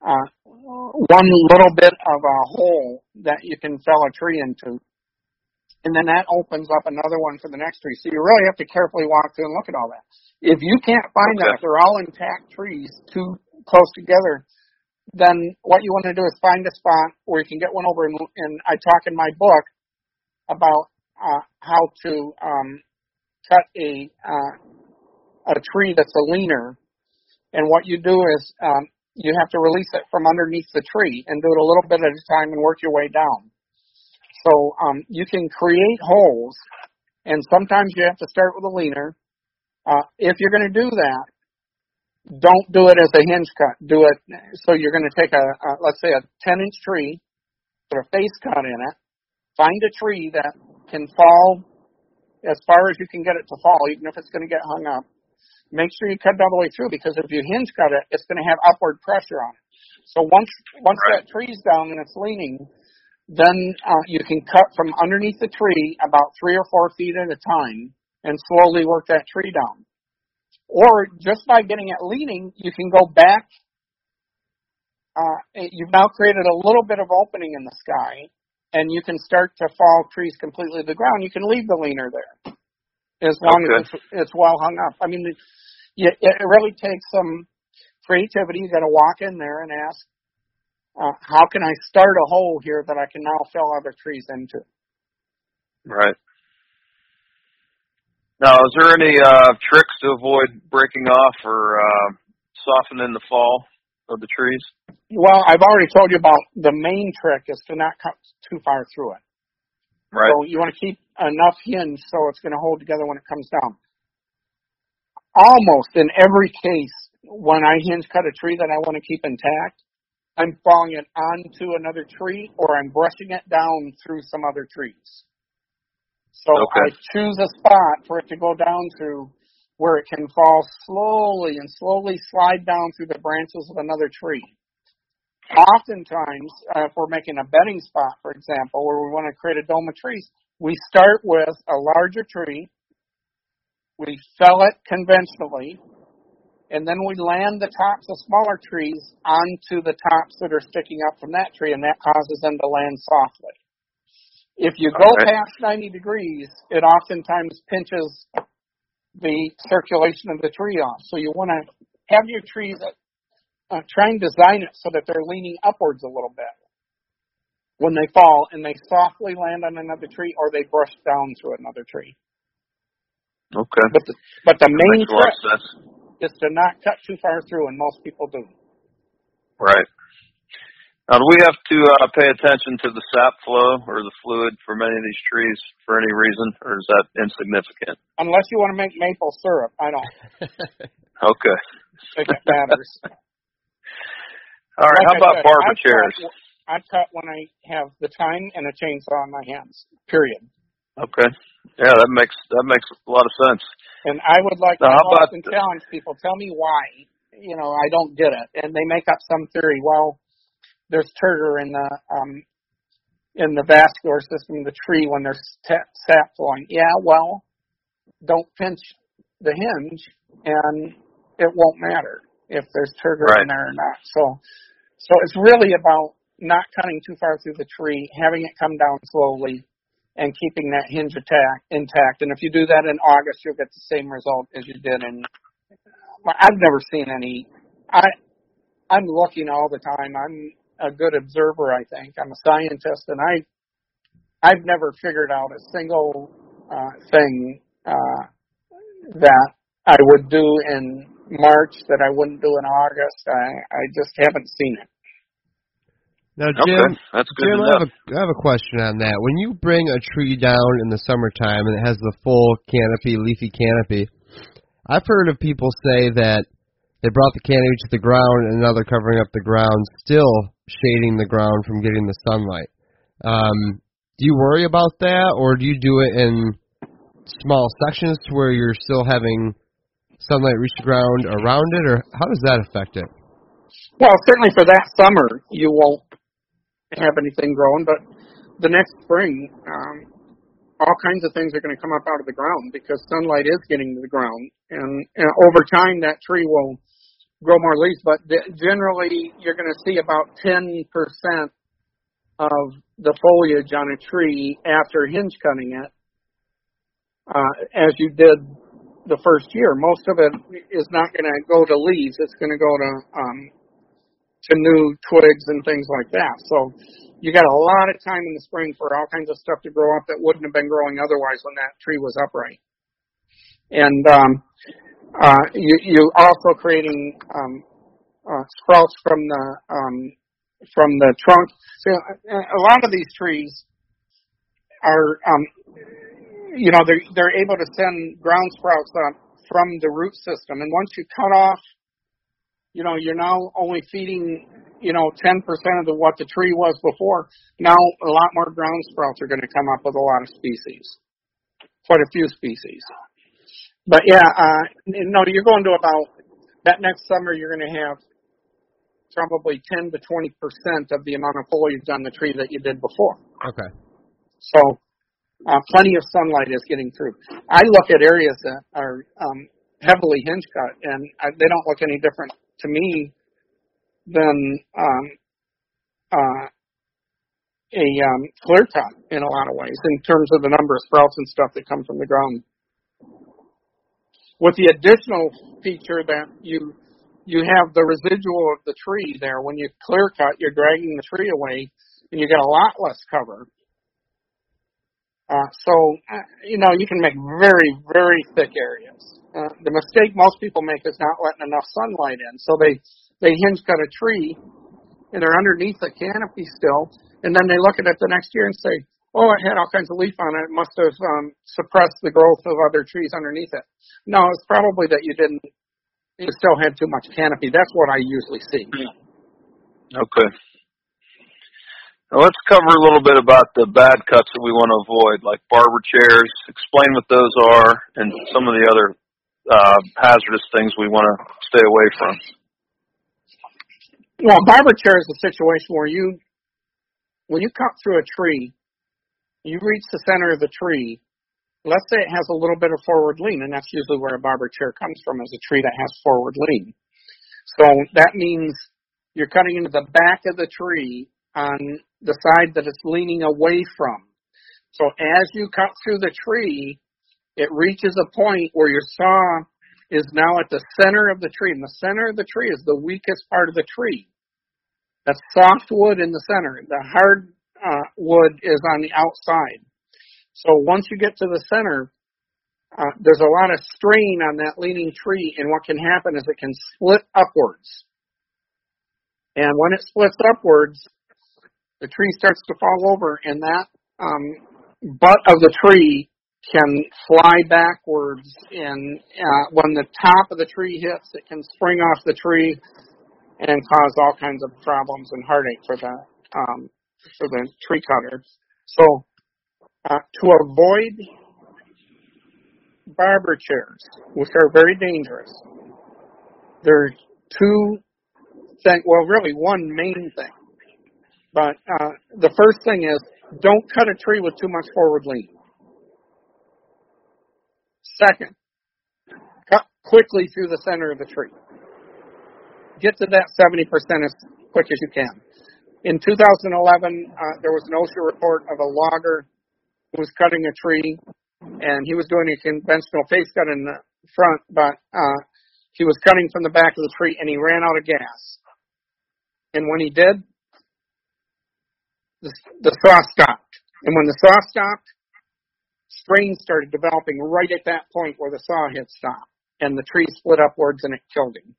uh, one little bit of a hole that you can fell a tree into. And then that opens up another one for the next tree. So you really have to carefully walk through and look at all that. If you can't find that, if they're all intact trees, too close together, then what you want to do is find a spot where you can get one over. And, and I talk in my book about uh, how to um, cut a uh, a tree that's a leaner. And what you do is um, you have to release it from underneath the tree and do it a little bit at a time and work your way down. So um, you can create holes, and sometimes you have to start with a leaner. Uh, if you're going to do that, don't do it as a hinge cut. Do it so you're going to take a, a let's say a 10 inch tree, put a face cut in it, find a tree that can fall as far as you can get it to fall, even if it's going to get hung up. Make sure you cut it all the way through because if you hinge cut it, it's going to have upward pressure on it. So once once Right. that tree's down and it's leaning, then uh, you can cut from underneath the tree about three or four feet at a time and slowly work that tree down. Or just by getting it leaning, you can go back. Uh, you've now created a little bit of opening in the sky, and you can start to fall trees completely to the ground. You can leave the leaner there as long Okay. as it's, it's well hung up. I mean, it, it it really takes some creativity. You got to walk in there and ask, uh, how can I start a hole here that I can now fill other trees into? Right. Now, is there any uh, tricks to avoid breaking off or uh, softening the fall of the trees? Well, I've already told you about the main trick is to not cut too far through it. Right. So you want to keep enough hinge so it's going to hold together when it comes down. Almost in every case, when I hinge cut a tree that I want to keep intact, I'm falling it onto another tree or I'm brushing it down through some other trees. So Okay. I choose a spot for it to go down to where it can fall slowly and slowly slide down through the branches of another tree. Oftentimes, uh, if we're making a bedding spot, for example, where we want to create a dome of trees, we start with a larger tree, we fell it conventionally, and then we land the tops of smaller trees onto the tops that are sticking up from that tree, and that causes them to land softly. If you go Okay. past 90 degrees, it oftentimes pinches the circulation of the tree off. So you want to have your trees, uh, try and design it so that they're leaning upwards a little bit when they fall, and they softly land on another tree or they brush down through another tree. Okay. But the, but the main Makes a lot trick. Is to not cut too far through, and most people do. Right. Now, do we have to uh, pay attention to the sap flow or the fluid for many of these trees for any reason, or is that insignificant? Unless you want to make maple syrup, I don't Okay. think it matters. All right. Like How I about said, barber I chairs? Cut, I cut when I have the time and a chainsaw in my hands. Period. Okay. Yeah, that makes that makes a lot of sense. And I would like Now, to how about often the- challenge people. Tell me why. You know, I don't get it, and they make up some theory. Well, there's turgor in the um, in the vascular system of the tree when there's ta- sap flowing. Yeah, well, don't pinch the hinge, and it won't matter if there's turgor Right. in there or not. So, so it's really about not cutting too far through the tree, having it come down slowly, and keeping that hinge attack intact. And if you do that in August, you'll get the same result as you did in. I've never seen any. I I'm looking all the time. I'm a good observer. I think I'm a scientist, and I I've never figured out a single uh, thing uh, that I would do in March that I wouldn't do in August. I I just haven't seen it. Now, Okay, Jim, that's good Jim, I have, a, I have a question on that. When you bring a tree down in the summertime and it has the full canopy, leafy canopy, I've heard of people say that they brought the canopy to the ground and now they're covering up the ground, still shading the ground from getting the sunlight. Um, do you worry about that, or do you do it in small sections to where you're still having sunlight reach the ground around it, or how does that affect it? Well, certainly for that summer, you won't have anything growing, but the next spring, um, all kinds of things are going to come up out of the ground because sunlight is getting to the ground, and, and over time that tree will grow more leaves. But de- generally, you're going to see about 10% of the foliage on a tree after hinge cutting it, uh, as you did the first year. Most of it is not going to go to leaves; it's going to go to um, to new twigs and things like that. So you got a lot of time in the spring for all kinds of stuff to grow up that wouldn't have been growing otherwise when that tree was upright. And um, uh, you you also creating um, uh, sprouts from the um, from the trunk. So uh, a lot of these trees are um, you know they're they're able to send ground sprouts up from the root system, and once you cut off you know, you're now only feeding, you know, 10% of the, what the tree was before. Now a lot more ground sprouts are going to come up with a lot of species. Quite a few species. But yeah, uh, no, you're going to about, that next summer you're going to have probably 10 to 20 percent of the amount of foliage on the tree that you did before. Okay. So uh, plenty of sunlight is getting through. I look at areas that are um, heavily hinge cut, and I, they don't look any different to me than um, uh, a um, clear cut in a lot of ways in terms of the number of sprouts and stuff that come from the ground. With the additional feature that you you have the residual of the tree there. When you clear cut, you're dragging the tree away, and you get a lot less cover. Uh, so, uh, you know, you can make very, very thick areas. Uh, the mistake most people make is not letting enough sunlight in. So they, they hinge cut a tree and they're underneath the canopy still. And then they look at it the next year and say, oh, it had all kinds of leaf on it. It must have um, suppressed the growth of other trees underneath it. No, it's probably that you didn't, you still had too much canopy. That's what I usually see. Okay. Now let's cover a little bit about the bad cuts that we want to avoid, like barber chairs. Explain what those are and some of the other uh, hazardous things we want to stay away from. Well, barber chair is a situation where you, when you cut through a tree, you reach the center of the tree. Let's say it has a little bit of forward lean, and that's usually where a barber chair comes from, is a tree that has forward lean. So that means you're cutting into the back of the tree on the side that it's leaning away from. So as you cut through the tree, it reaches a point where your saw is now at the center of the tree. And the center of the tree is the weakest part of the tree. That's soft wood in the center. The hard uh, wood is on the outside. So once you get to the center, uh, there's a lot of strain on that leaning tree, and what can happen is it can split upwards. And when it splits upwards, the tree starts to fall over, and that um, butt of the tree can fly backwards. And uh, when the top of the tree hits, it can spring off the tree and cause all kinds of problems and heartache for the um, for the tree cutter. So, uh, to avoid barber chairs, which are very dangerous, there are two things. Well, really, one main thing. But uh, the first thing is don't cut a tree with too much forward lean. Second, cut quickly through the center of the tree. Get to that 70% as quick as you can. In 2011, uh, there was an OSHA report of a logger who was cutting a tree, and he was doing a conventional face cut in the front, but uh, he was cutting from the back of the tree, and he ran out of gas. And when he did, the, the saw stopped. And when the saw stopped, strain started developing right at that point where the saw had stopped. And the tree split upwards and it killed him.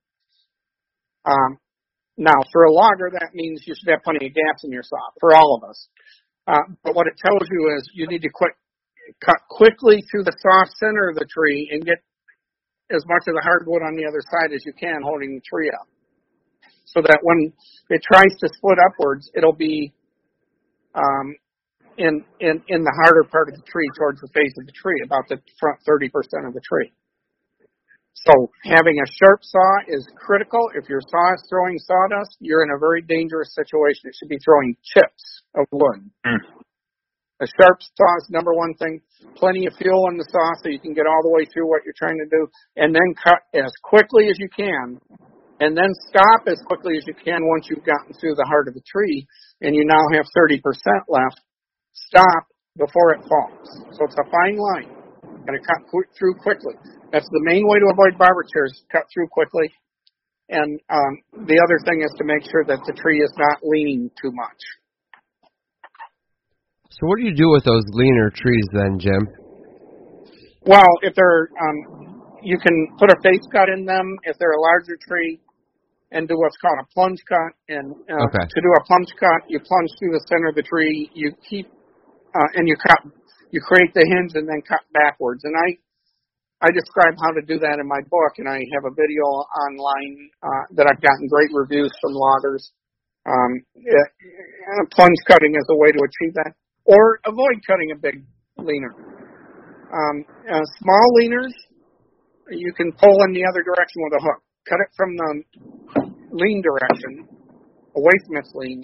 Um, now, for a logger, that means you should have plenty of gas in your saw, for all of us. Uh, but what it tells you is you need to quick, cut quickly through the soft center of the tree and get as much of the hardwood on the other side as you can holding the tree up. So that when it tries to split upwards, it'll be um, in, in, in the harder part of the tree towards the face of the tree, about the front 30% of the tree. So having a sharp saw is critical. If your saw is throwing sawdust, you're in a very dangerous situation. It should be throwing chips of wood. Mm. A sharp saw is number one thing. Plenty of fuel in the saw so you can get all the way through what you're trying to do. And then cut as quickly as you can. And then stop as quickly as you can once you've gotten through the heart of the tree and you now have 30% left. Stop before it falls. So it's a fine line. Got to cut through quickly. That's the main way to avoid barber chairs. Cut through quickly. And um, the other thing is to make sure that the tree is not leaning too much. So what do you do with those leaner trees then, Jim? Well, if they're, um, you can put a face cut in them. If they're a larger tree, and do what's called a plunge cut. And uh, Okay. to do a plunge cut, you plunge through the center of the tree. You keep uh, and you cut. You create the hinge and then cut backwards. And I I describe how to do that in my book, and I have a video online uh, that I've gotten great reviews from loggers. Um, plunge cutting is a way to achieve that, or avoid cutting a big leaner. Um, uh, small leaners, you can pull in the other direction with a hook. Cut it from the lean direction away from its lean,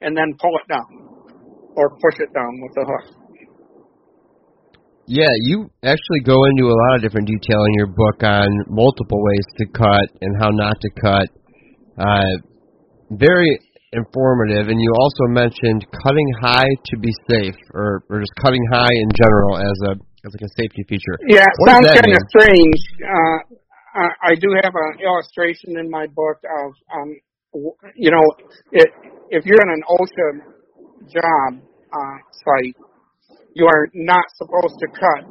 and then pull it down or push it down with the hook. Yeah, you actually go into a lot of different detail in your book on multiple ways to cut and how not to cut. Uh, very informative, and you also mentioned cutting high to be safe, or, or just cutting high in general as a as like a safety feature. Yeah, What sounds kind of strange. Uh, I, I do have an illustration in my book of, um, you know, it, if you're in an OSHA job uh, site, you are not supposed to cut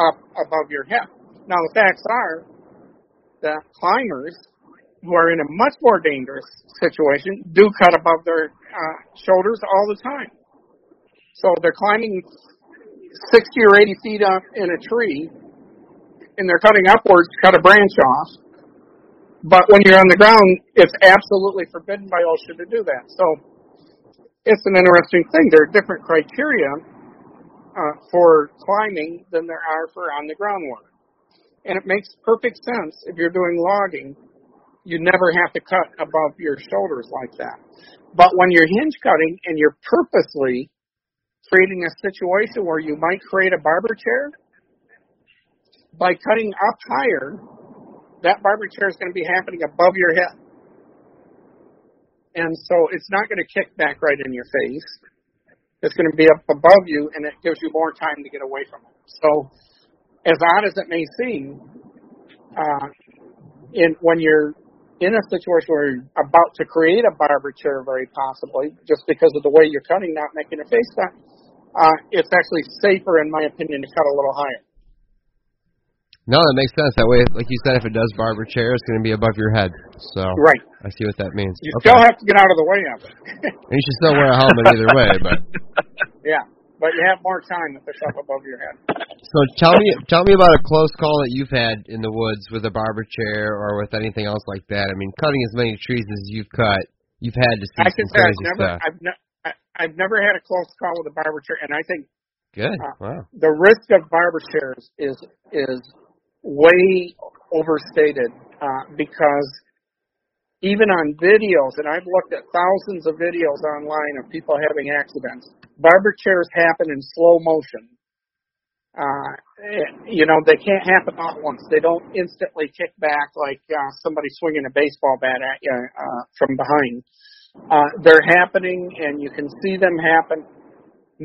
up above your hip. Now the facts are that climbers who are in a much more dangerous situation do cut above their uh, shoulders all the time. So they're climbing 60 or 80 feet up in a tree and they're cutting upwards to cut a branch off. But when you're on the ground, it's absolutely forbidden by OSHA to do that. So it's an interesting thing. There are different criteria uh, for climbing than there are for on the ground work. And it makes perfect sense if you're doing logging, you never have to cut above your shoulders like that. But when you're hinge cutting and you're purposely creating a situation where you might create a barber chair, by cutting up higher, that barber chair is going to be happening above your head. And so it's not going to kick back right in your face. It's going to be up above you and it gives you more time to get away from it. So as odd as it may seem, uh, in, when you're in a situation where you're about to create a barber chair very possibly, just because of the way you're cutting, not making a face cut, uh, it's actually safer in my opinion to cut a little higher. No, that makes sense. That way, like you said, if it does barber chair, it's going to be above your head. So Right. I see what that means. You okay. still have to get out of the way of it. and you should still wear a helmet either way. But yeah, but you have more time if it's up above your head. so tell me, tell me about a close call that you've had in the woods with a barber chair or with anything else like that. I mean, cutting as many trees as you've cut, you've had to see I some can say I've crazy never, stuff. I've, ne- I've never had a close call with a barber chair, and I think Good. uh, Wow. the risk of barber chairs is is way overstated uh, because even on videos, and I've looked at thousands of videos online of people having accidents, barber chairs happen in slow motion. Uh, eh, you know, they can't happen all at once. They don't instantly kick back like uh, somebody swinging a baseball bat at you uh, from behind. Uh, they're happening, and you can see them happen.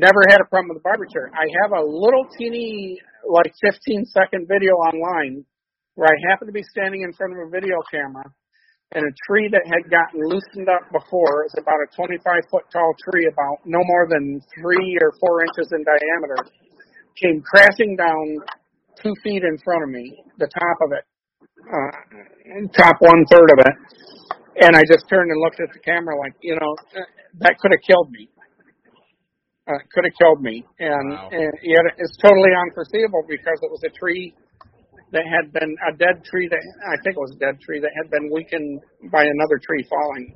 Never had a problem with the barber. I have a little teeny, like 15 second video online where I happen to be standing in front of a video camera and a tree that had gotten loosened up before. It's about a 25 foot tall tree, about no more than three or four inches in diameter, came crashing down two feet in front of me, the top of it, uh, top one third of it. And I just turned and looked at the camera like, you know, that could have killed me uh, could have killed me, and, Wow. and yet it's totally unforeseeable because it was a tree that had been a dead tree that I think it was a dead tree that had been weakened by another tree falling.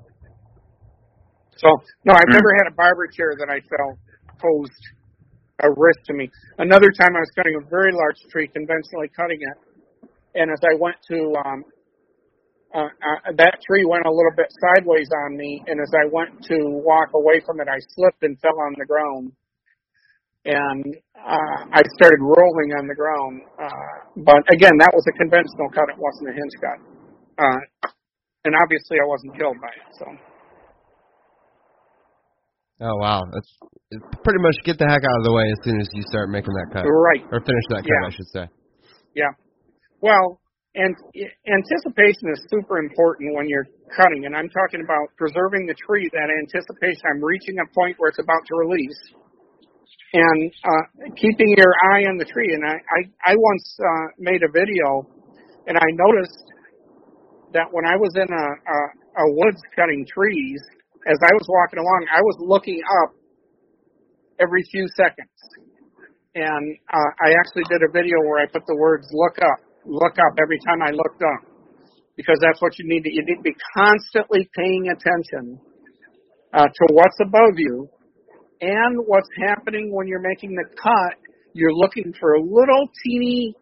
So no, I've never had a barber chair that I felt posed a risk to me. Another time I was cutting a very large tree, conventionally cutting it, and as I went to um, uh, uh, that tree went a little bit sideways on me, and as I went to walk away from it, I slipped and fell on the ground, and uh, I started rolling on the ground. Uh, but again, that was a conventional cut; it wasn't a hinge cut, uh, and obviously, I wasn't killed by it. So Oh wow, that's pretty much get the heck out of the way as soon as you start making that cut right, or finish that cut, Yeah. I should say. yeah. Well, and anticipation is super important when you're cutting, and I'm talking about preserving the tree. That anticipation, I'm reaching a point where it's about to release, and uh, keeping your eye on the tree. And I, I, I once uh, made a video, and I noticed that when I was in a, a, a woods cutting trees, as I was walking along, I was looking up every few seconds. And uh, I actually did a video where I put the words "look up," look up every time I looked up, because that's what you need to. You need to be constantly paying attention uh, to what's above you and what's happening when you're making the cut. You're looking for little teeny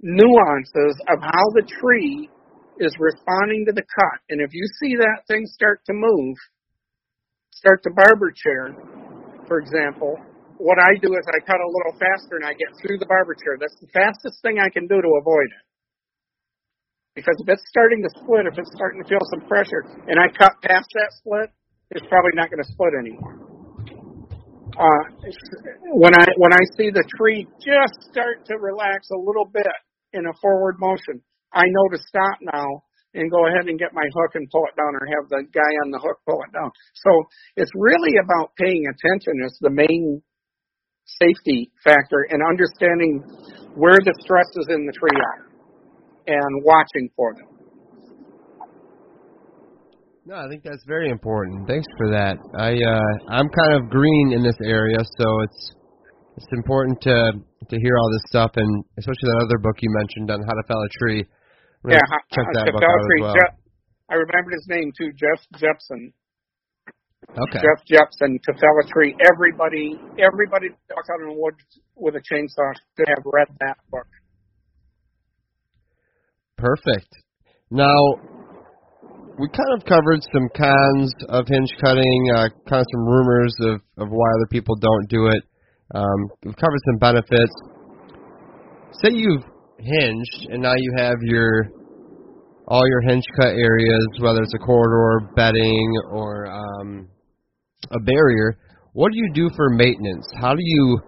nuances of how the tree is responding to the cut. And if you see that thing start to move, start the barber chair, for example, what I do is I cut a little faster and I get through the barber chair. That's the fastest thing I can do to avoid it. Because if it's starting to split, if it's starting to feel some pressure, and I cut past that split, it's probably not going to split anymore. Uh, when I when I see the tree just start to relax a little bit in a forward motion, I know to stop now and go ahead and get my hook and pull it down, or have the guy on the hook pull it down. So it's really about paying attention as the main safety factor and understanding where the stresses in the tree are and watching for them. No, I think that's very important. Thanks for that. I uh, I'm kind of green in this area, so it's it's important to to hear all this stuff, and especially that other book you mentioned on how to fell a tree. Yeah, check that book out as well. Jeff, I remembered his name too, Jeff Jepson. Okay. Jeff Jepson to fell a tree. Everybody, everybody walks out in the woods with a chainsaw should have read that book. Perfect. Now, we kind of covered some cons of hinge cutting, uh, kind of some rumors of, of why other people don't do it. Um, we've covered some benefits. Say you've hinged and now you have your all your hinge cut areas, whether it's a corridor, bedding, or um, a barrier. What do you do for maintenance? How do you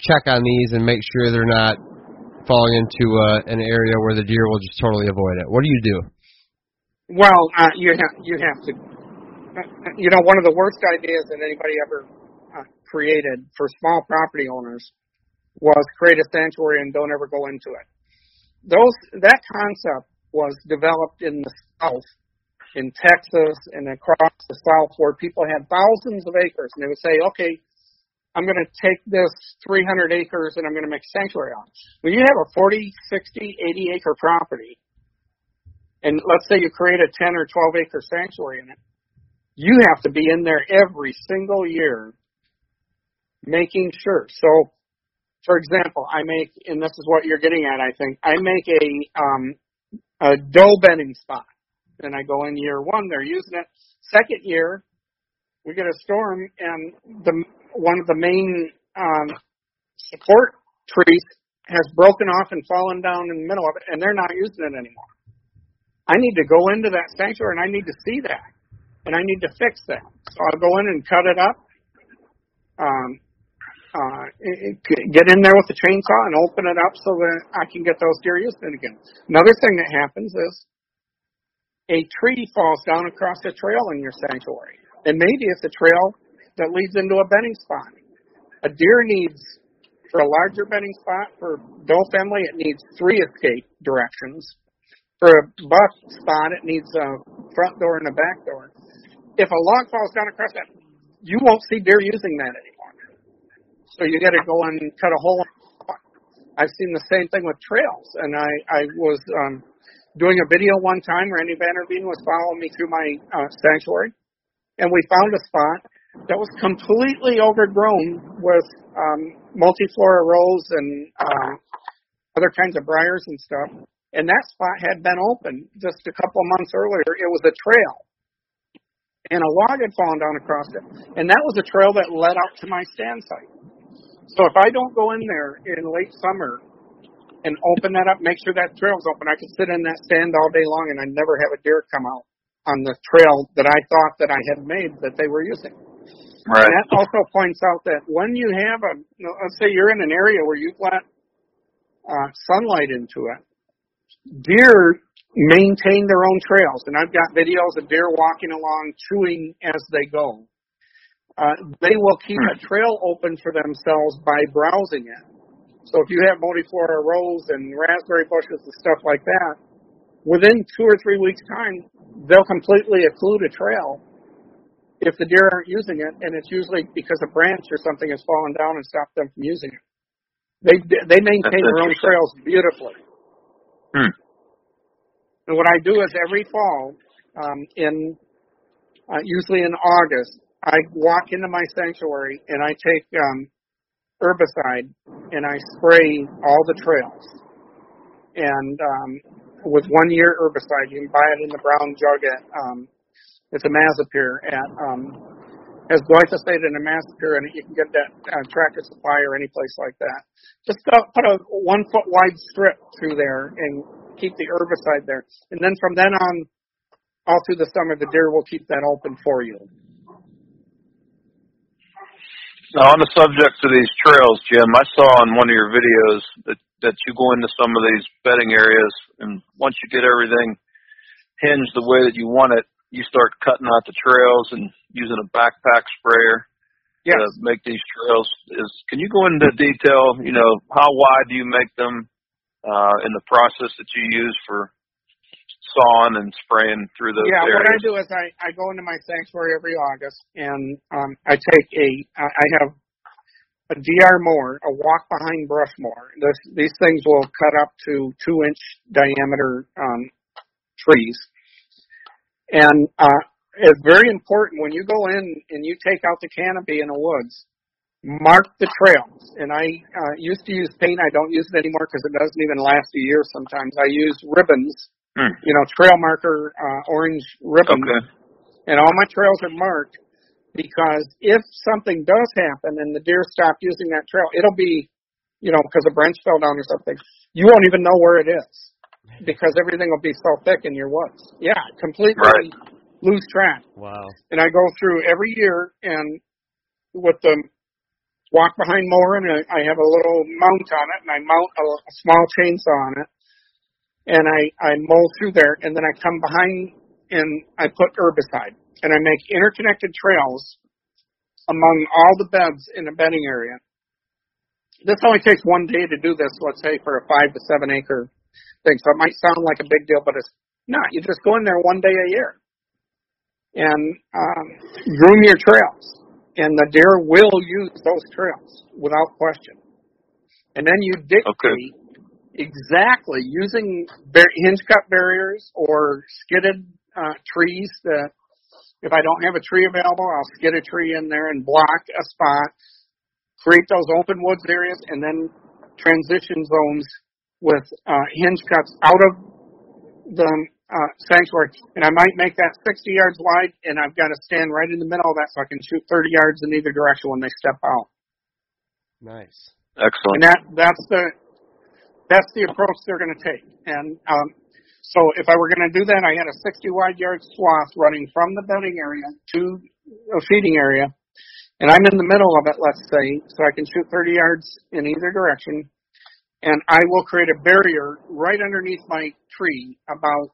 check on these and make sure they're not falling into uh, an area where the deer will just totally avoid it? What do you do? Well, uh, you have you have to. Uh, you know, one of the worst ideas that anybody ever uh, created for small property owners was create a sanctuary and don't ever go into it. Those that concept was developed in the South, in Texas and across the South, where people had thousands of acres, and they would say, "Okay, I'm going to take this 300 acres and I'm going to make sanctuary on it. When you have a 40, 60, 80 acre property, and let's say you create a 10 or 12 acre sanctuary in it, you have to be in there every single year making sure. So, for example, I make, and this is what you're getting at, I think, I make a, um, a doe bedding spot. And I go in year one, they're using it. Second year, we get a storm and the one of the main um, support trees has broken off and fallen down in the middle of it, and they're not using it anymore. I need to go into that sanctuary and I need to see that, and I need to fix that. So I'll go in and cut it up, um, uh, get in there with the chainsaw and open it up so that I can get those deer using it again. Another thing that happens is a tree falls down across the trail in your sanctuary, and maybe it's a trail that leads into a bedding spot. A deer needs, for a larger bedding spot, for doe family, it needs three escape directions. For a buck spot, it needs a front door and a back door. If a log falls down across that, you won't see deer using that anymore. So you got to go and cut a hole. I've seen the same thing with trails, and I I was um, doing a video one time. Randy Vanderveen was following me through my uh, sanctuary, and we found a spot that was completely overgrown with um, multiflora rose and uh, other kinds of briars and stuff. And that spot had been open just a couple of months earlier. It was a trail. And a log had fallen down across it. And that was a trail that led out to my stand site. So if I don't go in there in late summer and open that up, make sure that trail's open, I could sit in that stand all day long and I'd never have a deer come out on the trail that I thought that I had made that they were using. Right. And that also points out that when you have a, let's say you're in an area where you've let uh, sunlight into it, deer maintain their own trails. And I've got videos of deer walking along, chewing as they go. Uh, they will keep a trail open for themselves by browsing it. So if you have multiflora rose and raspberry bushes and stuff like that, within two or three weeks' time, they'll completely occlude a trail if the deer aren't using it, and it's usually because a branch or something has fallen down and stopped them from using it. They they maintain their own trails beautifully. Hmm. And what I do is every fall, um, in uh, usually in August, I walk into my sanctuary and I take um, herbicide and I spray all the trails. And um, with one year herbicide. You can buy it in the brown jug at um, it's a Mazipure at um, has glyphosate and imazapyr in it. You can get that uh, tractor supply or any place like that. Just uh, put a one foot wide strip through there and keep the herbicide there. And then from then on, all through the summer, the deer will keep that open for you. Now, on the subject of these trails, Jim, I saw in one of your videos that that you go into some of these bedding areas, and once you get everything hinged the way that you want it, you start cutting out the trails and using a backpack sprayer yes. to make these trails. Is can you go into detail? You know, how wide do you make them, uh, in the process that you use for sawing and spraying through those yeah, areas? what I do is I, I go into my sanctuary every August and um, I take a I have a DR mower, a walk behind brush mower. This, these things will cut up to two inch diameter um, trees, and uh, it's very important when you go in and you take out the canopy in the woods. Mark the trails, and I uh, used to use paint. I don't use it anymore because it doesn't even last a year. Sometimes I use ribbons Hmm. you know, trail marker, uh, orange ribbon. Okay. And all my trails are marked because if something does happen and the deer stop using that trail, it'll be, you know, because a branch fell down or something, you won't even know where it is because everything will be so thick in your woods. Yeah, completely Right. lose track. Wow. And I go through every year and with the walk behind mower and I I have a little mount on it and I mount a, a small chainsaw on it and I, I mow through there and then I come behind and I put herbicide and I make interconnected trails among all the beds in a bedding area. This only takes one day to do this, let's say for a five to seven acre thing. So it might sound like a big deal, but it's not. You just go in there one day a year and um, groom your trails. And the deer will use those trails without question. And then you dictate exactly using bar- hinge cut barriers or skidded uh, trees that if I don't have a tree available, I'll skid a tree in there and block a spot, create those open woods areas, and then transition zones with uh, hinge cuts out of the uh, sanctuary. And I might make that 60 yards wide, and I've got to stand right in the middle of that so I can shoot 30 yards in either direction when they step out. Nice. Excellent. And that that's the that's the approach they're going to take. And um, so if I were going to do that, I had a 60 wide yard swath running from the bedding area to a feeding area, and I'm in the middle of it, let's say, so I can shoot 30 yards in either direction. And I will create a barrier right underneath my tree, about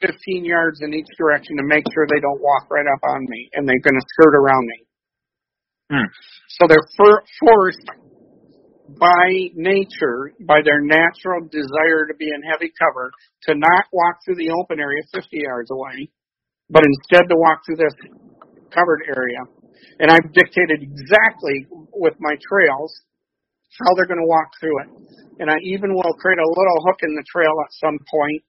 15 yards in each direction, to make sure they don't walk right up on me and they're going to skirt around me. Hmm. So they're for- forced by nature, by their natural desire to be in heavy cover, to not walk through the open area 50 yards away, but instead to walk through this covered area. And I've dictated exactly with my trails how they're going to walk through it. And I even will create a little hook in the trail at some point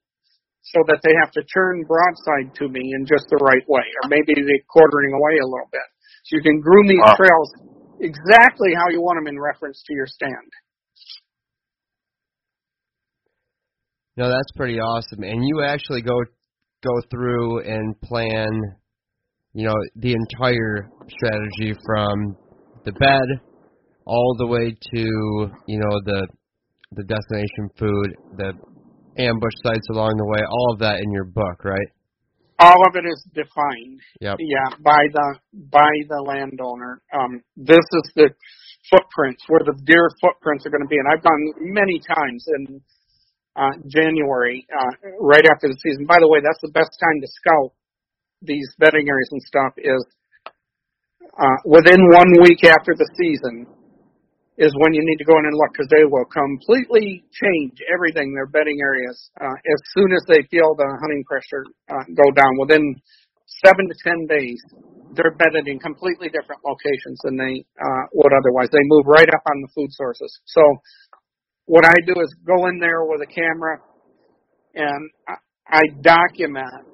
so that they have to turn broadside to me in just the right way, or maybe they're quartering away a little bit. So you can groom these Wow. trails exactly how you want them in reference to your stand. No, that's pretty awesome. And you actually go go through and plan, you know, the entire strategy from the bed all the way to, you know, the the destination food, the ambush sites along the way, all of that in your book, right? All of it is defined. Yep. Yeah, by the by the landowner. Um, this is the footprints where the deer footprints are going to be, and I've gone many times in uh, January, uh, right after the season. By the way, that's the best time to scout these bedding areas and stuff. Is uh, within one week after the season is when you need to go in and look because they will completely change everything their bedding areas uh, as soon as they feel the hunting pressure uh, go down. Within seven to ten days, they're bedded in completely different locations than they uh, would otherwise. They move right up on the food sources. So what I do is go in there with a camera and I, I document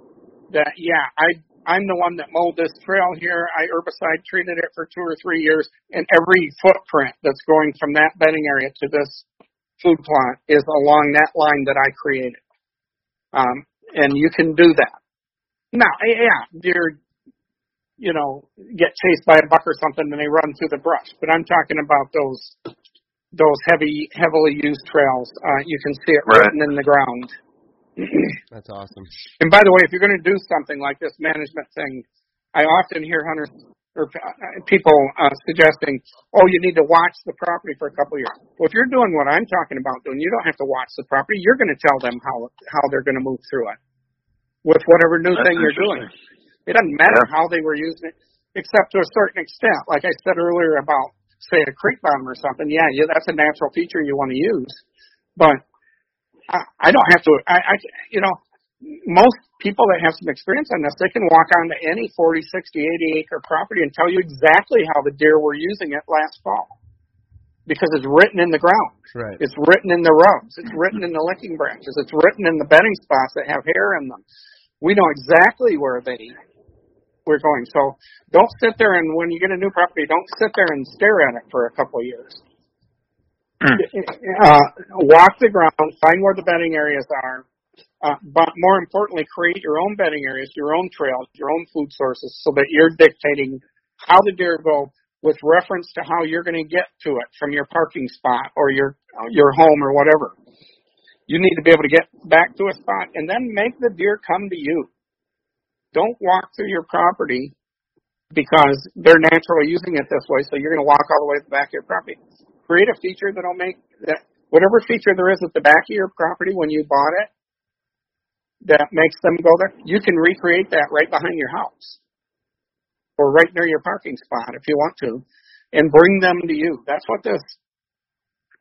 that. Yeah, I I'm the one that mowed this trail here. I herbicide treated it for two or three years, and every footprint that's going from that bedding area to this food plot is along that line that I created. Um, and you can do that. Now, yeah, deer, you know, get chased by a buck or something and they run through the brush. But I'm talking about those those heavy, heavily used trails. Uh, you can see it Right. written in the ground. That's awesome. And by the way, if you're going to do something like this management thing, I often hear hunters or uh, people uh, suggesting, "Oh, you need to watch the property for a couple of years." Well, if you're doing what I'm talking about doing, you don't have to watch the property. You're going to tell them how how they're going to move through it with whatever new That's thing you're doing. It doesn't matter Yeah. how they were using it, except to a certain extent. Like I said earlier about, say, a creek bottom or something. Yeah, yeah, that's a natural feature you want to use, but I, I don't have to. I, I, you know, most people that have some experience on this, they can walk onto any 40, 60, 80 acre property and tell you exactly how the deer were using it last fall, because it's written in the ground. Right. It's written in the rubs. It's written in the licking branches. It's written in the bedding spots that have hair in them. We know exactly where they were going. So don't sit there and when you get a new property, don't sit there and stare at it for a couple of years. Uh, walk the ground, find where the bedding areas are, uh, but more importantly, create your own bedding areas, your own trails, your own food sources, so that you're dictating how the deer go with reference to how you're going to get to it from your parking spot or your your home or whatever. You need to be able to get back to a spot and then make the deer come to you. Don't walk through your property because they're naturally using it this way, so you're going to walk all the way to the back of your property. Create a feature that'll make that whatever feature there is at the back of your property when you bought it that makes them go there, you can recreate that right behind your house or right near your parking spot if you want to, and bring them to you. That's what this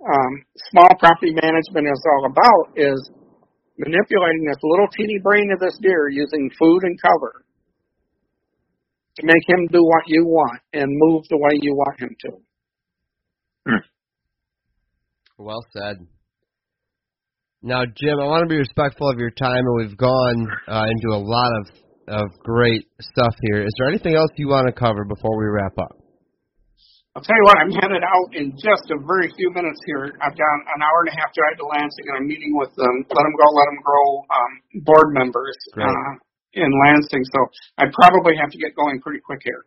um, small property management is all about: is manipulating this little teeny brain of this deer using food and cover to make him do what you want and move the way you want him to. Well said. Now, Jim, I want to be respectful of your time, and we've gone uh, into a lot of of great stuff here. Is there anything else you want to cover before we wrap up? I'll tell you what, I'm headed out in just a very few minutes here. I've got an hour and a half drive to Lansing, and I'm meeting with them, um, Let 'em Go, Let 'em Grow um, board members uh, in Lansing. So I probably have to get going pretty quick here.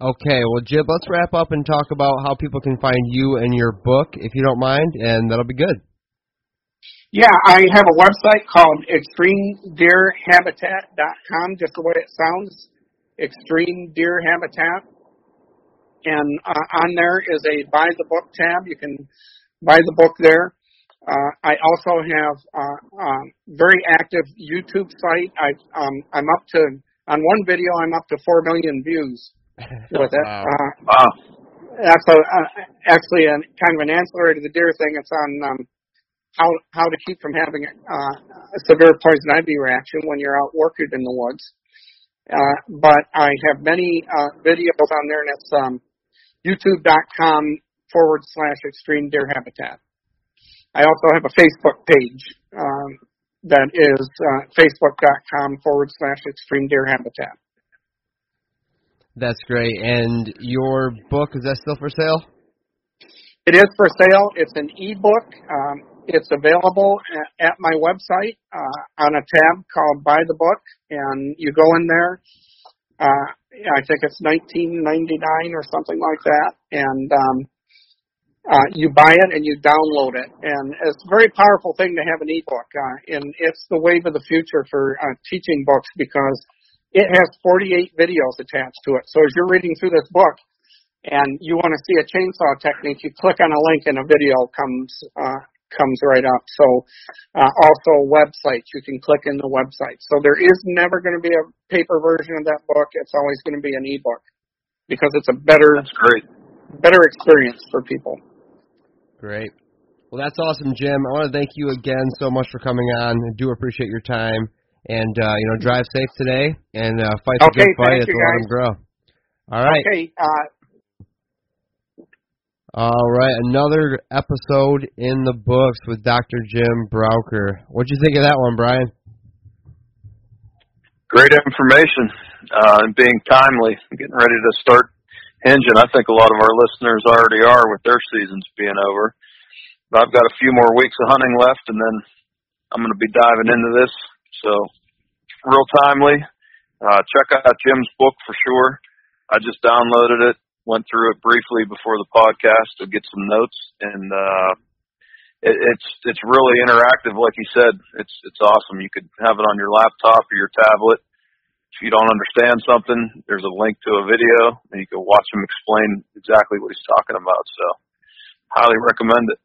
Okay, well, Jim, let's wrap up and talk about how people can find you and your book, if you don't mind, and that'll be good. Yeah, I have a website called extremedeerhabitat.com, just the way it sounds, Extreme Deer Habitat. And uh, on there is a buy the book tab. You can buy the book there. Uh, I also have uh, um, very active YouTube site. I, um, I'm up to on one video. I'm up to four million views with it. Wow. Uh, Wow. that's a, uh, actually a kind of an ancillary to the deer thing. It's on um, how how to keep from having uh, a severe poison ivy reaction when you're out working in the woods. Uh, but I have many uh, videos on there, and it's um, youtube.com forward slash extreme deer habitat. I also have a Facebook page um, that is uh, facebook.com forward slash extreme deer habitat. That's great. And your book, is that still for sale? It is for sale. It's an ebook. Um, it's available at my website uh, on a tab called Buy the Book, and you go in there. Uh, I think it's 19.99 or something like that, and um, uh, you buy it and you download it, and it's a very powerful thing to have an ebook, uh, and it's the wave of the future for uh, teaching books because it has 48 videos attached to it. So as you're reading through this book, and you want to see a chainsaw technique, you click on a link and a video comes uh, comes right up. So uh, also websites, you can click in the website. So there is never going to be a paper version of that book. It's always going to be an ebook because it's a better That's great. better experience for people. Great. Well, that's awesome, Jim. I want to thank you again so much for coming on. I do appreciate your time. And, uh, you know, drive safe today and uh, fight the good fight thank at you, the Let 'em guys. Grow. All right. Okay, uh, All right. Another episode in the books with Dr. Jim Brauker. What'd you think of that one, Brian? Great information uh, and being timely, getting ready to start hinging. I think a lot of our listeners already are with their seasons being over. But I've got a few more weeks of hunting left, and then I'm going to be diving into this So real timely. Uh, check out Jim's book for sure. I just downloaded it, went through it briefly before the podcast to get some notes, and uh, it, it's it's really interactive. Like you said, it's it's awesome. You could have it on your laptop or your tablet. If you don't understand something, there's a link to a video, and you can watch him explain exactly what he's talking about. So, highly recommend it.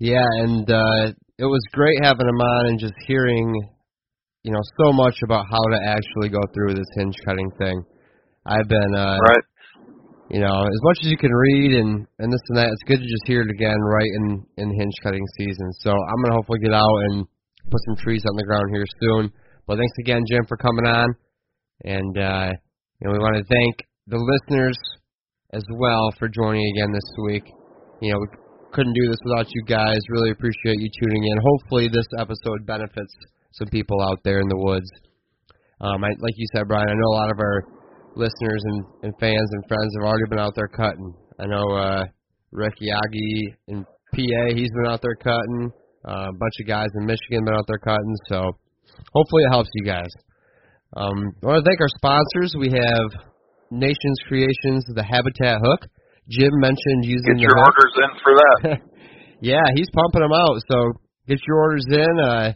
Yeah, and uh, it was great having him on and just hearing, you know, so much about how to actually go through this hinge cutting thing. I've been, uh, right. You know, as much as you can read and and this and that, it's good to just hear it again right in in hinge cutting season. So I'm gonna hopefully get out and put some trees on the ground here soon. But thanks again, Jim, for coming on. And uh, you know, we want to thank the listeners as well for joining again this week. You know, we couldn't do this without you guys. Really appreciate you tuning in. Hopefully, this episode benefits some people out there in the woods. Um, I, like you said, Brian, I know a lot of our listeners and, and fans and friends have already been out there cutting. I know uh, Rick Yagi in PA, he's been out there cutting. Uh, a bunch of guys in Michigan been out there cutting. So hopefully it helps you guys. Um, I want to thank our sponsors. We have Nations Creations, the Habitat Hook. Jim mentioned using get your orders in for that. yeah, he's pumping them out. So get your orders in. Uh,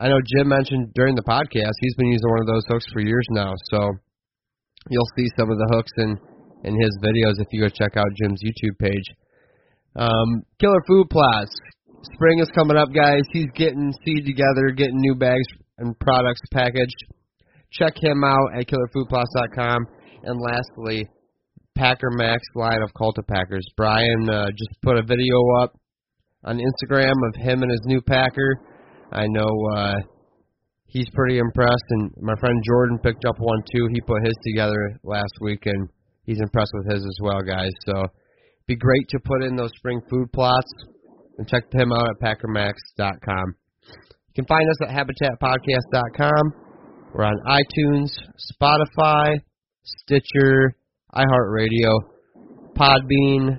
I know Jim mentioned during the podcast he's been using one of those hooks for years now. So you'll see some of the hooks in in his videos if you go check out Jim's YouTube page. Um, Killer Food Plots. Spring is coming up, guys. He's getting seed together, getting new bags and products packaged. Check him out at killerfoodplots.com. And lastly, Packer Max line of Cultipackers. Brian uh, just put a video up on Instagram of him and his new Packer. I know uh, he's pretty impressed, and my friend Jordan picked up one too. He put his together last week, and he's impressed with his as well, guys. So be great to put in those spring food plots and check him out at packermax.com. You can find us at habitatpodcast.com. We're on iTunes, Spotify, Stitcher, iHeartRadio, Podbean,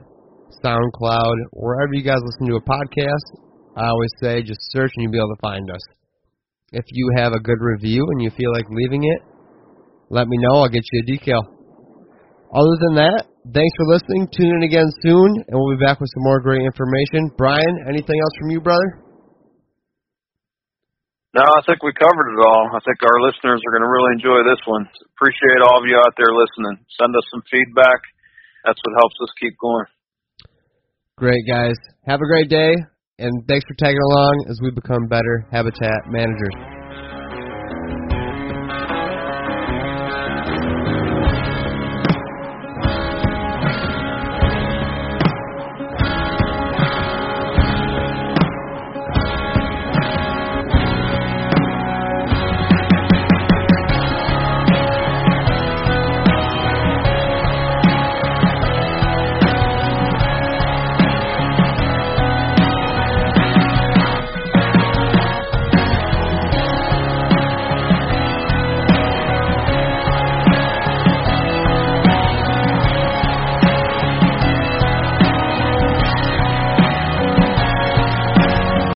SoundCloud, wherever you guys listen to a podcast. I always say just search and you'll be able to find us. If you have a good review and you feel like leaving it, let me know. I'll get you a decal. Other than that, thanks for listening. Tune in again soon, and we'll be back with some more great information. Brian, anything else from you, brother? No, I think we covered it all. I think our listeners are going to really enjoy this one. Appreciate all of you out there listening. Send us some feedback. That's what helps us keep going. Great, guys. Have a great day, and thanks for tagging along as we become better habitat managers.